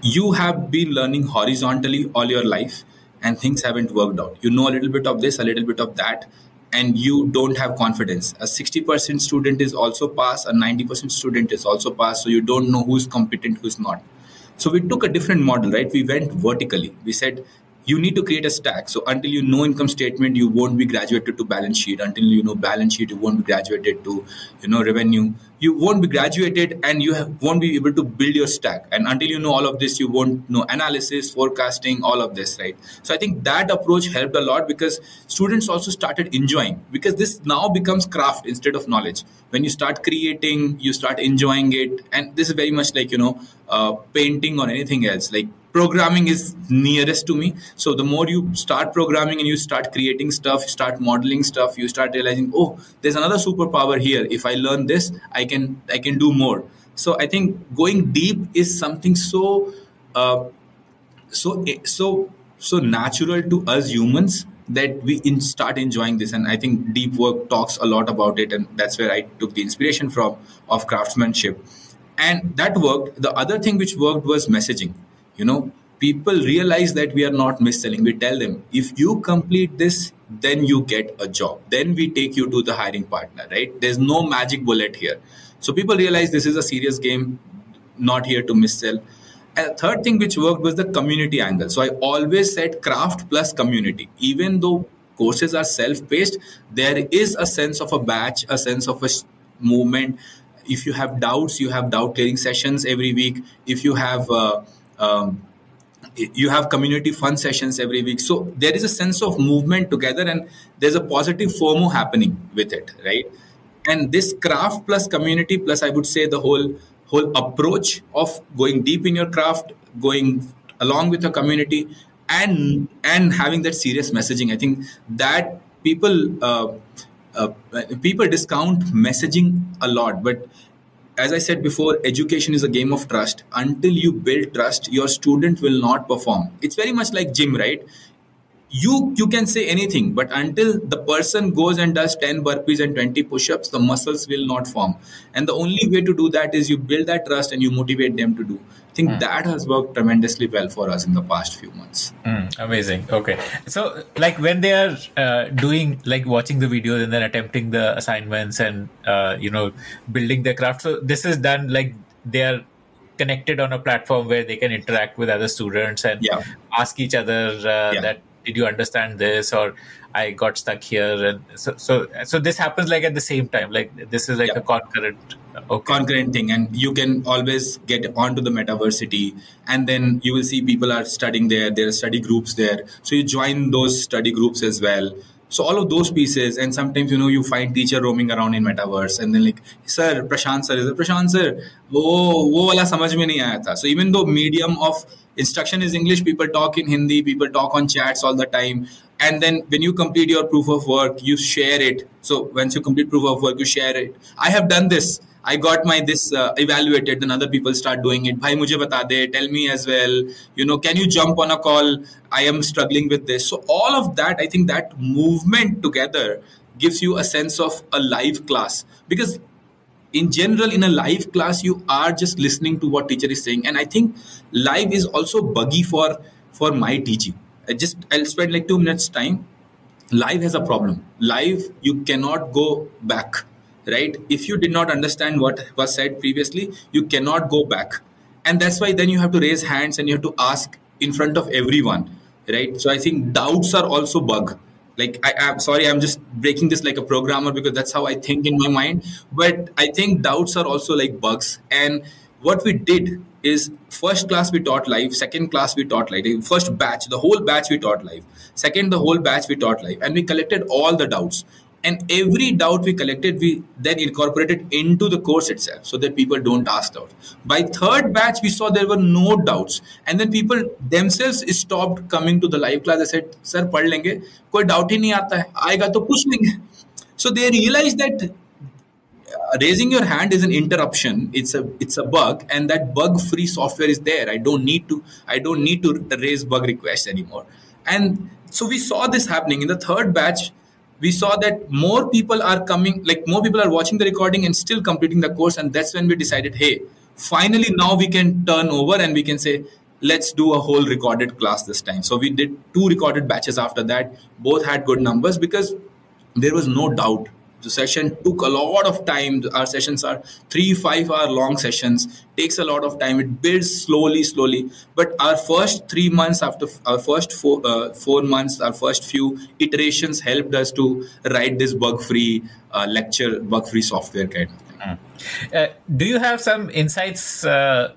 [SPEAKER 1] you have been learning horizontally all your life and things haven't worked out. You know a little bit of this, a little bit of that, and you don't have confidence. A 60% student is also pass, a 90% student is also pass, so you don't know who's competent, who's not. So we took a different model, right? We went vertically. We said you need to create a stack. So until you know income statement, you won't be graduated to balance sheet. Until you know balance sheet, you won't be graduated to you know revenue. You won't be graduated, and you have, won't be able to build your stack. And until you know all of this, you won't know analysis, forecasting, all of this, right? So I think that approach helped a lot because students also started enjoying because this now becomes craft instead of knowledge. When you start creating, you start enjoying it, and this is very much like you know uh, painting or anything else, like programming is nearest to me so the more you start programming and you start creating stuff you start modeling stuff you start realizing oh there's another superpower here if i learn this i can i can do more. So i think going deep is something so uh, so so so natural to us humans that we in start enjoying this. And i think deep work talks a lot about it. And that's where i took the inspiration from of craftsmanship. And that worked. The other thing which worked was messaging. You know people realize that we are not mis-selling. We tell them if you complete this then you get a job. Then we take you to the hiring partner right? There's no magic bullet here so people realize this is a serious game not here to mis-sell and the third thing which worked was the community angle. So i always said craft plus community. Even though courses are self-paced there is a sense of a batch a sense of a movement. If you have doubts you have doubt clearing sessions every week. If you have uh, um, you have community fun sessions every week. So there is a sense of movement together and there's a positive fomo happening with it right and this craft plus community plus i would say the whole whole approach of going deep in your craft going along with your community and and having that serious messaging i think that people uh, uh, people discount messaging a lot but as I said before, education is a game of trust. Until you build trust, your student will not perform. It's very much like gym, right? You you can say anything, but until the person goes and does 10 burpees and 20 push-ups, the muscles will not form. And the only way to do that is you build that trust and you motivate them to do. I think mm. that has worked tremendously well for us in the past few months.
[SPEAKER 3] Mm, amazing. Okay. So, like when they are uh, doing, like watching the videos and then attempting the assignments and, uh, you know, building their craft. So, this is done like they are connected on a platform where they can interact with other students and yeah. ask each other uh, yeah. that did you understand this or i got stuck here? And so so so this happens like at the same time like this is like yeah. a concurrent
[SPEAKER 1] okay. concurrent thing and you can always get onto the metaversity and then you will see people are studying there there are study groups there. So you join those study groups as well. So all of those pieces and sometimes you know you find teacher roaming around in metaverse and then like sir prashant sir is it prashant sir? Oh wo wala samajh mein nahi aaya tha. So even though medium of instruction is english people talk in hindi people talk on chats all the time and then when you complete your proof of work you share it so once you complete proof of work you share it i have done this I got my this uh, evaluated, then other people start doing it. Bhai, mujhe bata de, tell me as well. You know, can you jump on a call? I am struggling with this. So all of that, I think that movement together gives you a sense of a live class because in general in a live class you are just listening to what teacher is saying. And i think live is also buggy for for my teaching. I just i'll spend like two minutes time. Live has a problem. Live you cannot go back right? If you did not understand what was said previously you cannot go back. And that's why then you have to raise hands and you have to ask in front of everyone right? So i think doubts are also bug like I, am sorry i'm just breaking this like a programmer because that's how i think in my mind. But i think doubts are also like bugs. And what we did is first class we taught live second class we taught live first batch the whole batch we taught live second the whole batch we taught live and we collected all the doubts and every doubt we collected we then incorporated into the course itself so that people don't ask out by third batch we saw there were no doubts. And then people themselves stopped coming to the live class. They said sir pad lenge koi doubt hi nahi aata hai aayega to puch lenge so they realized that uh, raising your hand is an interruption. It's a it's a bug and that bug free software is there. I don't need to i don't need to raise bug requests anymore. And so we saw this happening. In the third batch we saw that more people are coming, like more people are watching the recording and still completing the course. And that's when we decided, hey, finally now we can turn over and we can say, let's do a whole recorded class this time. So we did two recorded batches after that. Both had good numbers because there was no doubt the session took a lot of time. Our sessions are three five hour long sessions. Takes a lot of time. It builds slowly slowly. But our first three months after our first four, uh, four months our first few iterations helped us to write this bug free uh, lecture bug free software kind of thing. Mm.
[SPEAKER 3] uh, do you have some insights uh,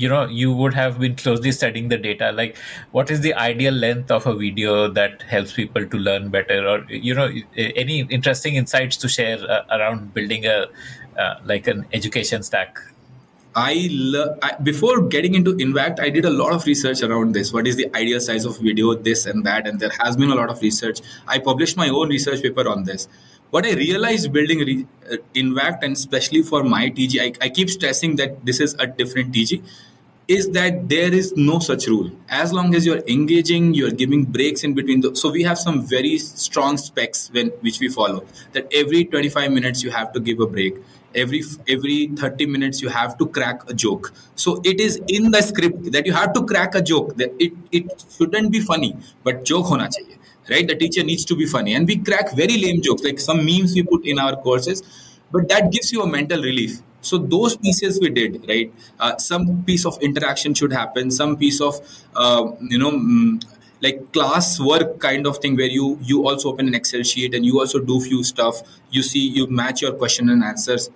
[SPEAKER 3] you know you would have been closely studying the data like what is the ideal length of a video that helps people to learn better or you know any interesting insights to share uh, around building a uh, like an education stack
[SPEAKER 1] I, lo- I, before getting into Invact, I did a lot of research around this. What is the ideal size of video, this and that, and there has been a lot of research. I published my own research paper on this. What I realized building re- uh, Invact, and especially for my TG, I, I keep stressing that this is a different TG is that there is no such rule. As long as you're engaging, you're giving breaks in between. The, so we have some very strong specs when which we follow. That every 25 minutes you have to give a break. Every every 30 minutes you have to crack a joke. So it is in the script that you have to crack a joke. That it it shouldn't be funny, but joke hona chahiye. Right? The teacher needs to be funny, and we crack very lame jokes like some memes we put in our courses, but that gives you a mental relief so those pieces we did right uh, some piece of interaction should happen some piece of uh, you know mm, like class work kind of thing where you you also open an excel sheet and you also do few stuff you see you match your question and answers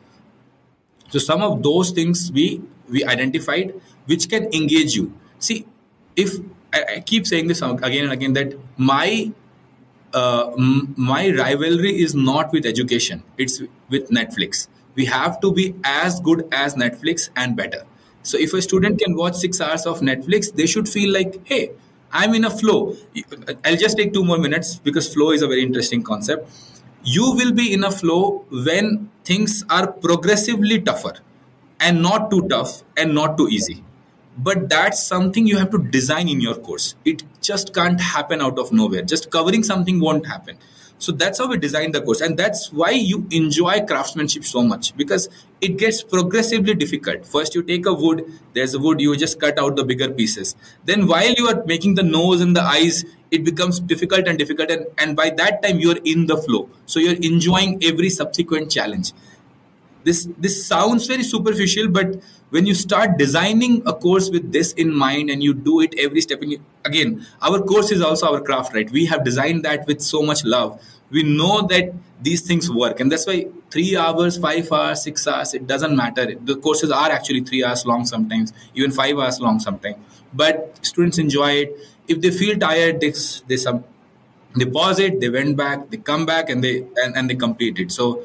[SPEAKER 1] So some of those things we we identified which can engage you. See, if I, I keep saying this again and again that my uh, m- my rivalry is not with education; it's with Netflix. We have to be as good as Netflix and better. So if a student can watch six hours of Netflix, they should feel like, hey, I'm in a flow. I'll just take two more minutes because flow is a very interesting concept. You will be in a flow when things are progressively tougher and not too tough and not too easy. But that's something you have to design in your course. It just can't happen out of nowhere. Just covering something won't happen. So that's how we design the course. And that's why you enjoy craftsmanship so much because it gets progressively difficult. First, you take a wood, there's a wood, you just cut out the bigger pieces. Then, while you are making the nose and the eyes, it becomes difficult and difficult. And, and by that time, you're in the flow. So you're enjoying every subsequent challenge. This, this sounds very superficial, but when you start designing a course with this in mind and you do it every step you, again our course is also our craft right? We have designed that with so much love. We know that these things work and that's why three hours five hours six hours it doesn't matter. The courses are actually three hours long sometimes even five hours long sometimes. But students enjoy it. If they feel tired they, they some they pause it they went back they come back and they and, and they complete it. So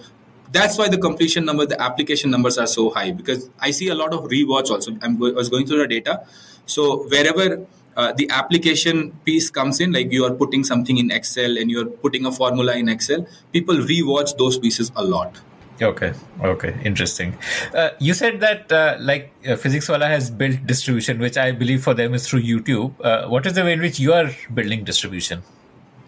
[SPEAKER 1] that's why the completion number, the application numbers are so high because I see a lot of rewatch also. I'm go- I was going through the data. So wherever uh, the application piece comes in, like you are putting something in Excel and you're putting a formula in Excel, people rewatch those pieces a lot.
[SPEAKER 3] Okay, okay, interesting. Uh, you said that uh, like uh, Physics Wallah has built distribution, which I believe for them is through YouTube. Uh, what is the way in which you are building distribution?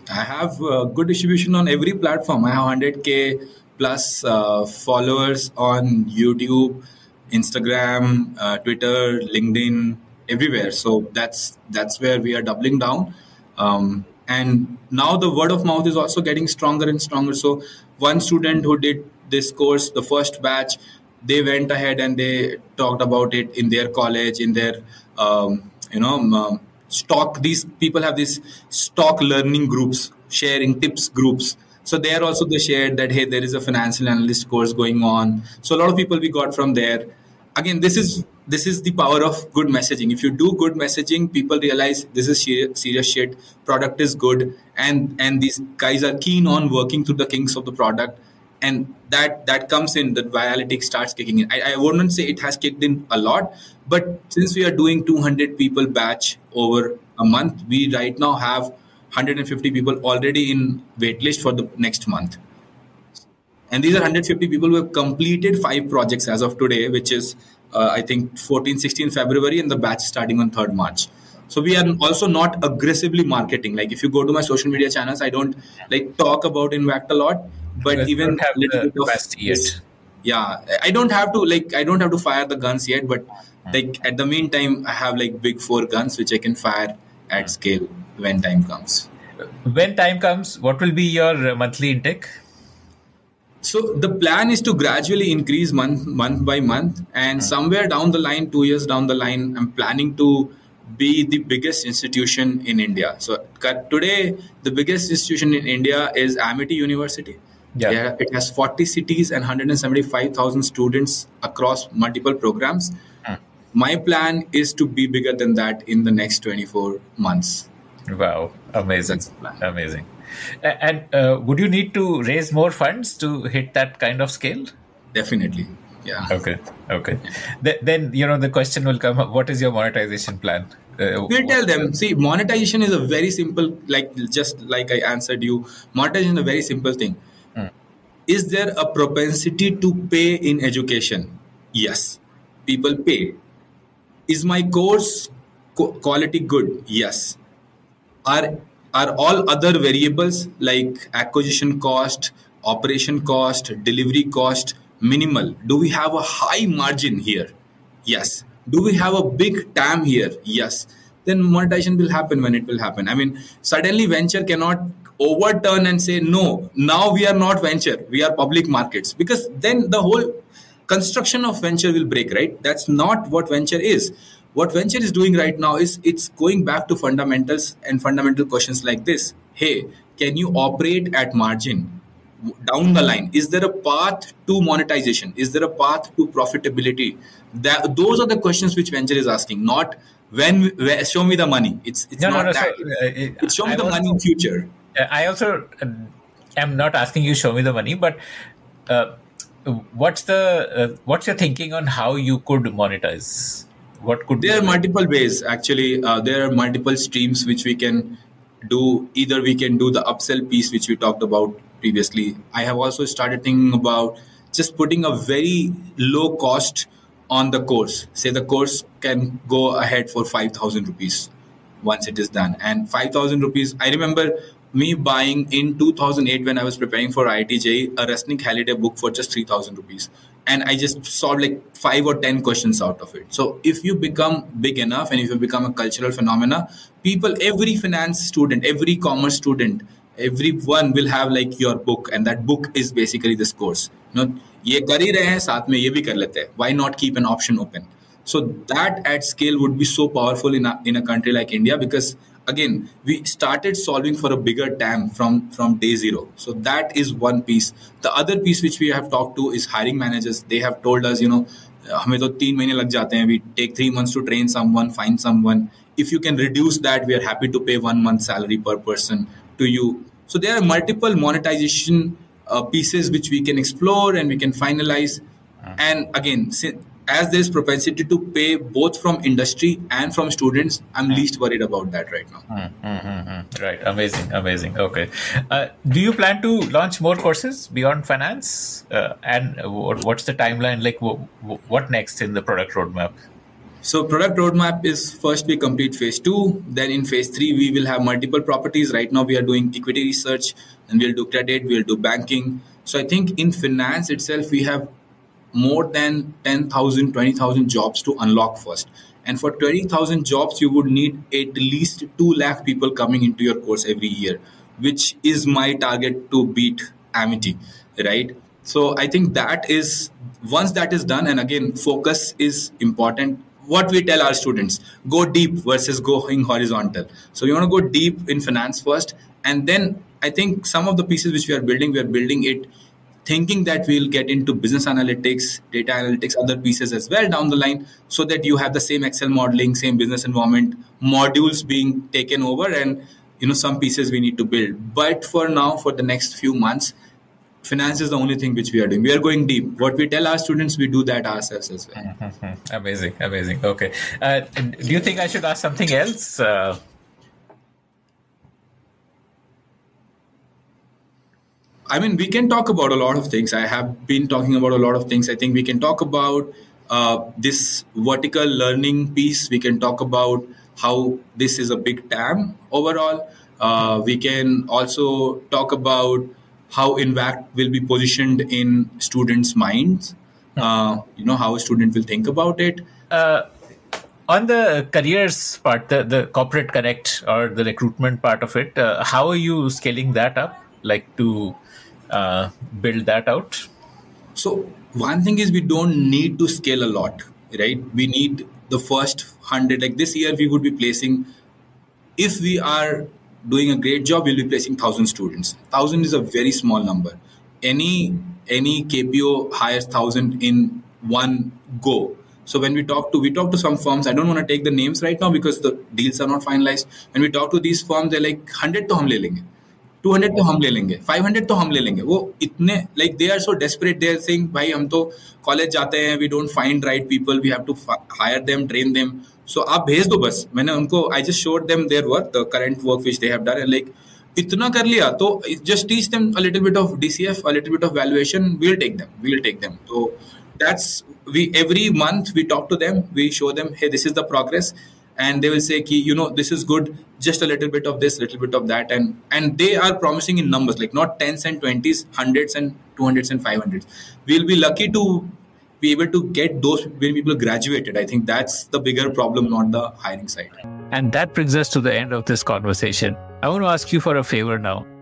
[SPEAKER 1] I have uh, good distribution on every platform. I have 100k plus uh, followers on YouTube, Instagram, uh, Twitter, LinkedIn, everywhere. So that's that's where we are doubling down. Um, and now the word of mouth is also getting stronger and stronger. So one student who did this course, the first batch, they went ahead and they talked about it in their college, in their um, you know um, stock. These people have these stock learning groups, sharing tips groups so there also they shared that hey, there is a financial analyst course going on. So a lot of people we got from there. Again, this is this is the power of good messaging. If you do good messaging, people realize this is serious shit. Product is good, and and these guys are keen on working through the kinks of the product, and that that comes in. The virality starts kicking in. I, I wouldn't say it has kicked in a lot, but since we are doing 200 people batch over a month, we right now have 150 people already in waitlist for the next month. And these are 150 people who have completed five projects as of today, which is, uh, I think, 14, 16 February, and the batch starting on 3rd March. So we are also not aggressively marketing. Like if you go to my social media channels, I don't like talk about Invact a lot, but even
[SPEAKER 3] have little bit of yet.
[SPEAKER 1] Yeah, I don't have to like I don't have to fire the guns yet, but like at the meantime, I have like big four guns which I can fire at scale when time comes.
[SPEAKER 3] When time comes, what will be your monthly intake?
[SPEAKER 1] So the plan is to gradually increase month month by month, and mm-hmm. somewhere down the line, two years down the line, I'm planning to be the biggest institution in India. So today, the biggest institution in India is Amity University. Yeah. yeah. it has 40 cities and 175,000 students across multiple programs. Mm. My plan is to be bigger than that in the next 24 months.
[SPEAKER 3] Wow, amazing, amazing. And uh, would you need to raise more funds to hit that kind of scale?
[SPEAKER 1] Definitely. Yeah.
[SPEAKER 3] Okay. Okay. Th- then you know the question will come: up, What is your monetization plan?
[SPEAKER 1] Uh, we'll tell them. See, monetization is a very simple, like just like I answered you. Monetization is a very simple thing. Hmm. Is there a propensity to pay in education? Yes, people pay. Is my course quality good? Yes are are all other variables like acquisition cost operation cost delivery cost minimal? Do we have a high margin here? Yes. Do we have a big TAM here? Yes. Then monetization will happen when it will happen. I mean suddenly venture cannot overturn and say no now we are not venture we are public markets. Because then the whole construction of venture will break right? That's not what venture is what venture is doing right now is it's going back to fundamentals and fundamental questions like this. Hey can you operate at margin down the line? Is there a path to monetization? Is there a path to profitability? That those are the questions which venture is asking not when where, show me the money. It's it's
[SPEAKER 3] No, no,
[SPEAKER 1] not
[SPEAKER 3] no,
[SPEAKER 1] that.
[SPEAKER 3] so, uh,
[SPEAKER 1] it's show me
[SPEAKER 3] I
[SPEAKER 1] the
[SPEAKER 3] also-
[SPEAKER 1] money in future.
[SPEAKER 3] Uh, I also uh, am not asking you show me the money, but uh, what's the uh, what's your thinking on how you could monetize? What could
[SPEAKER 1] there are multiple ways actually. Uh, there are multiple streams which we can do. Either we can do the upsell piece which we talked about previously. I have also started thinking about just putting a very low cost on the course. Say the course can go ahead for 5000 rupees once it is done. And 5000 rupees i remember me buying in 2008 when i was preparing for itj a Resnick Halliday book for just 3000 rupees and i just solved like 5 or 10 questions out of it so if you become big enough and if you become a cultural phenomena people every finance student every commerce student everyone will have like your book and that book is basically this course you know ये कर ही रहे हैं साथ में ये भी कर लेते हैं why not keep an option open so that at scale would be so powerful in a, in a country like India because again we started solving for a bigger TAM from from day zero. So that is one piece. The other piece which we have talked to is hiring managers. They have told us, you know, हमें तो तीन महीने लग जाते हैं. We take three months to train someone, find someone. If you can reduce that, we are happy to pay one month salary per person to you. So there are multiple monetization uh, pieces which we can explore and we can finalize. And again, si- as there's propensity to pay both from industry and from students, I'm least worried about that right now.
[SPEAKER 3] Mm-hmm. Right, amazing, amazing. Okay, uh, do you plan to launch more courses beyond finance? Uh, and what, what's the timeline? Like, wh- wh- what next in the product roadmap?
[SPEAKER 1] So product roadmap is first we complete phase two. Then in phase three, we will have multiple properties. Right now we are doing equity research and we'll do credit, we'll do banking. So I think in finance itself, we have more than 10,000, 20,000 jobs to unlock first. And for 20,000 jobs, you would need at least 2 lakh people coming into your course every year, which is my target to beat Amity, right? So I think that is, once that is done, and again, focus is important. What we tell our students, go deep versus going horizontal. So we want to go deep in finance first. And then I think some of the pieces which we are building, we are building it thinking that we'll get into business analytics, data analytics, other pieces as well down the line, so that you have the same Excel modeling, same business environment modules being taken over, and you know some pieces we need to build. But for now, for the next few months, finance is the only thing which we are doing. We are going deep. What we tell our students, we do that ourselves as well.
[SPEAKER 3] Amazing, amazing. Okay, uh, do you think I should ask something else? Uh,
[SPEAKER 1] I mean, we can talk about a lot of things. I have been talking about a lot of things. I think we can talk about uh, this vertical learning piece. We can talk about how this is a big TAM overall. Uh, we can also talk about how Invact will be positioned in students' minds. Uh, you know, how a student will think about it.
[SPEAKER 3] uh, on the careers part, the, the corporate connect or the recruitment part of it, uh, how are you scaling that up? Like to uh, build that out?
[SPEAKER 1] So, one thing is we don't need to scale a lot, right? We need the first 100. Like this year, we would be placing, if we are doing a great job, we'll be placing 1,000 students. 1,000 is a very small number. Any any KPO hires 1,000 in one go. So when we talk to we talk to some firms, I don't want to take the names right now because the deals are not finalized. When we talk to these firms, they're like 100 to hum le lenge. लेंगे. 200 तो हम ले लेंगे 500 तो हम ले लेंगे। वो इतने like they are so desperate they are saying भाई, हम तो कॉलेज जाते हैं we don't find right people we have to hire them train them so आप भेज दो बस। मैंने उनको I just showed them their work the current work which they have done like इतना कर लिया तो just teach them a little bit of DCF a little bit of valuation we will take them we will take them तो that's, we, every month we talk to them, we show them, hey, this is the progress. And they will say Ki, you know this is good just a little bit of this little bit of that and and they are promising in numbers like not tens and twenties hundreds and 200s and 500s we'll be lucky to be able to get those when people graduated i think that's the bigger problem not the hiring side
[SPEAKER 5] And that brings us to the end of this conversation. I want to ask you for a favor now.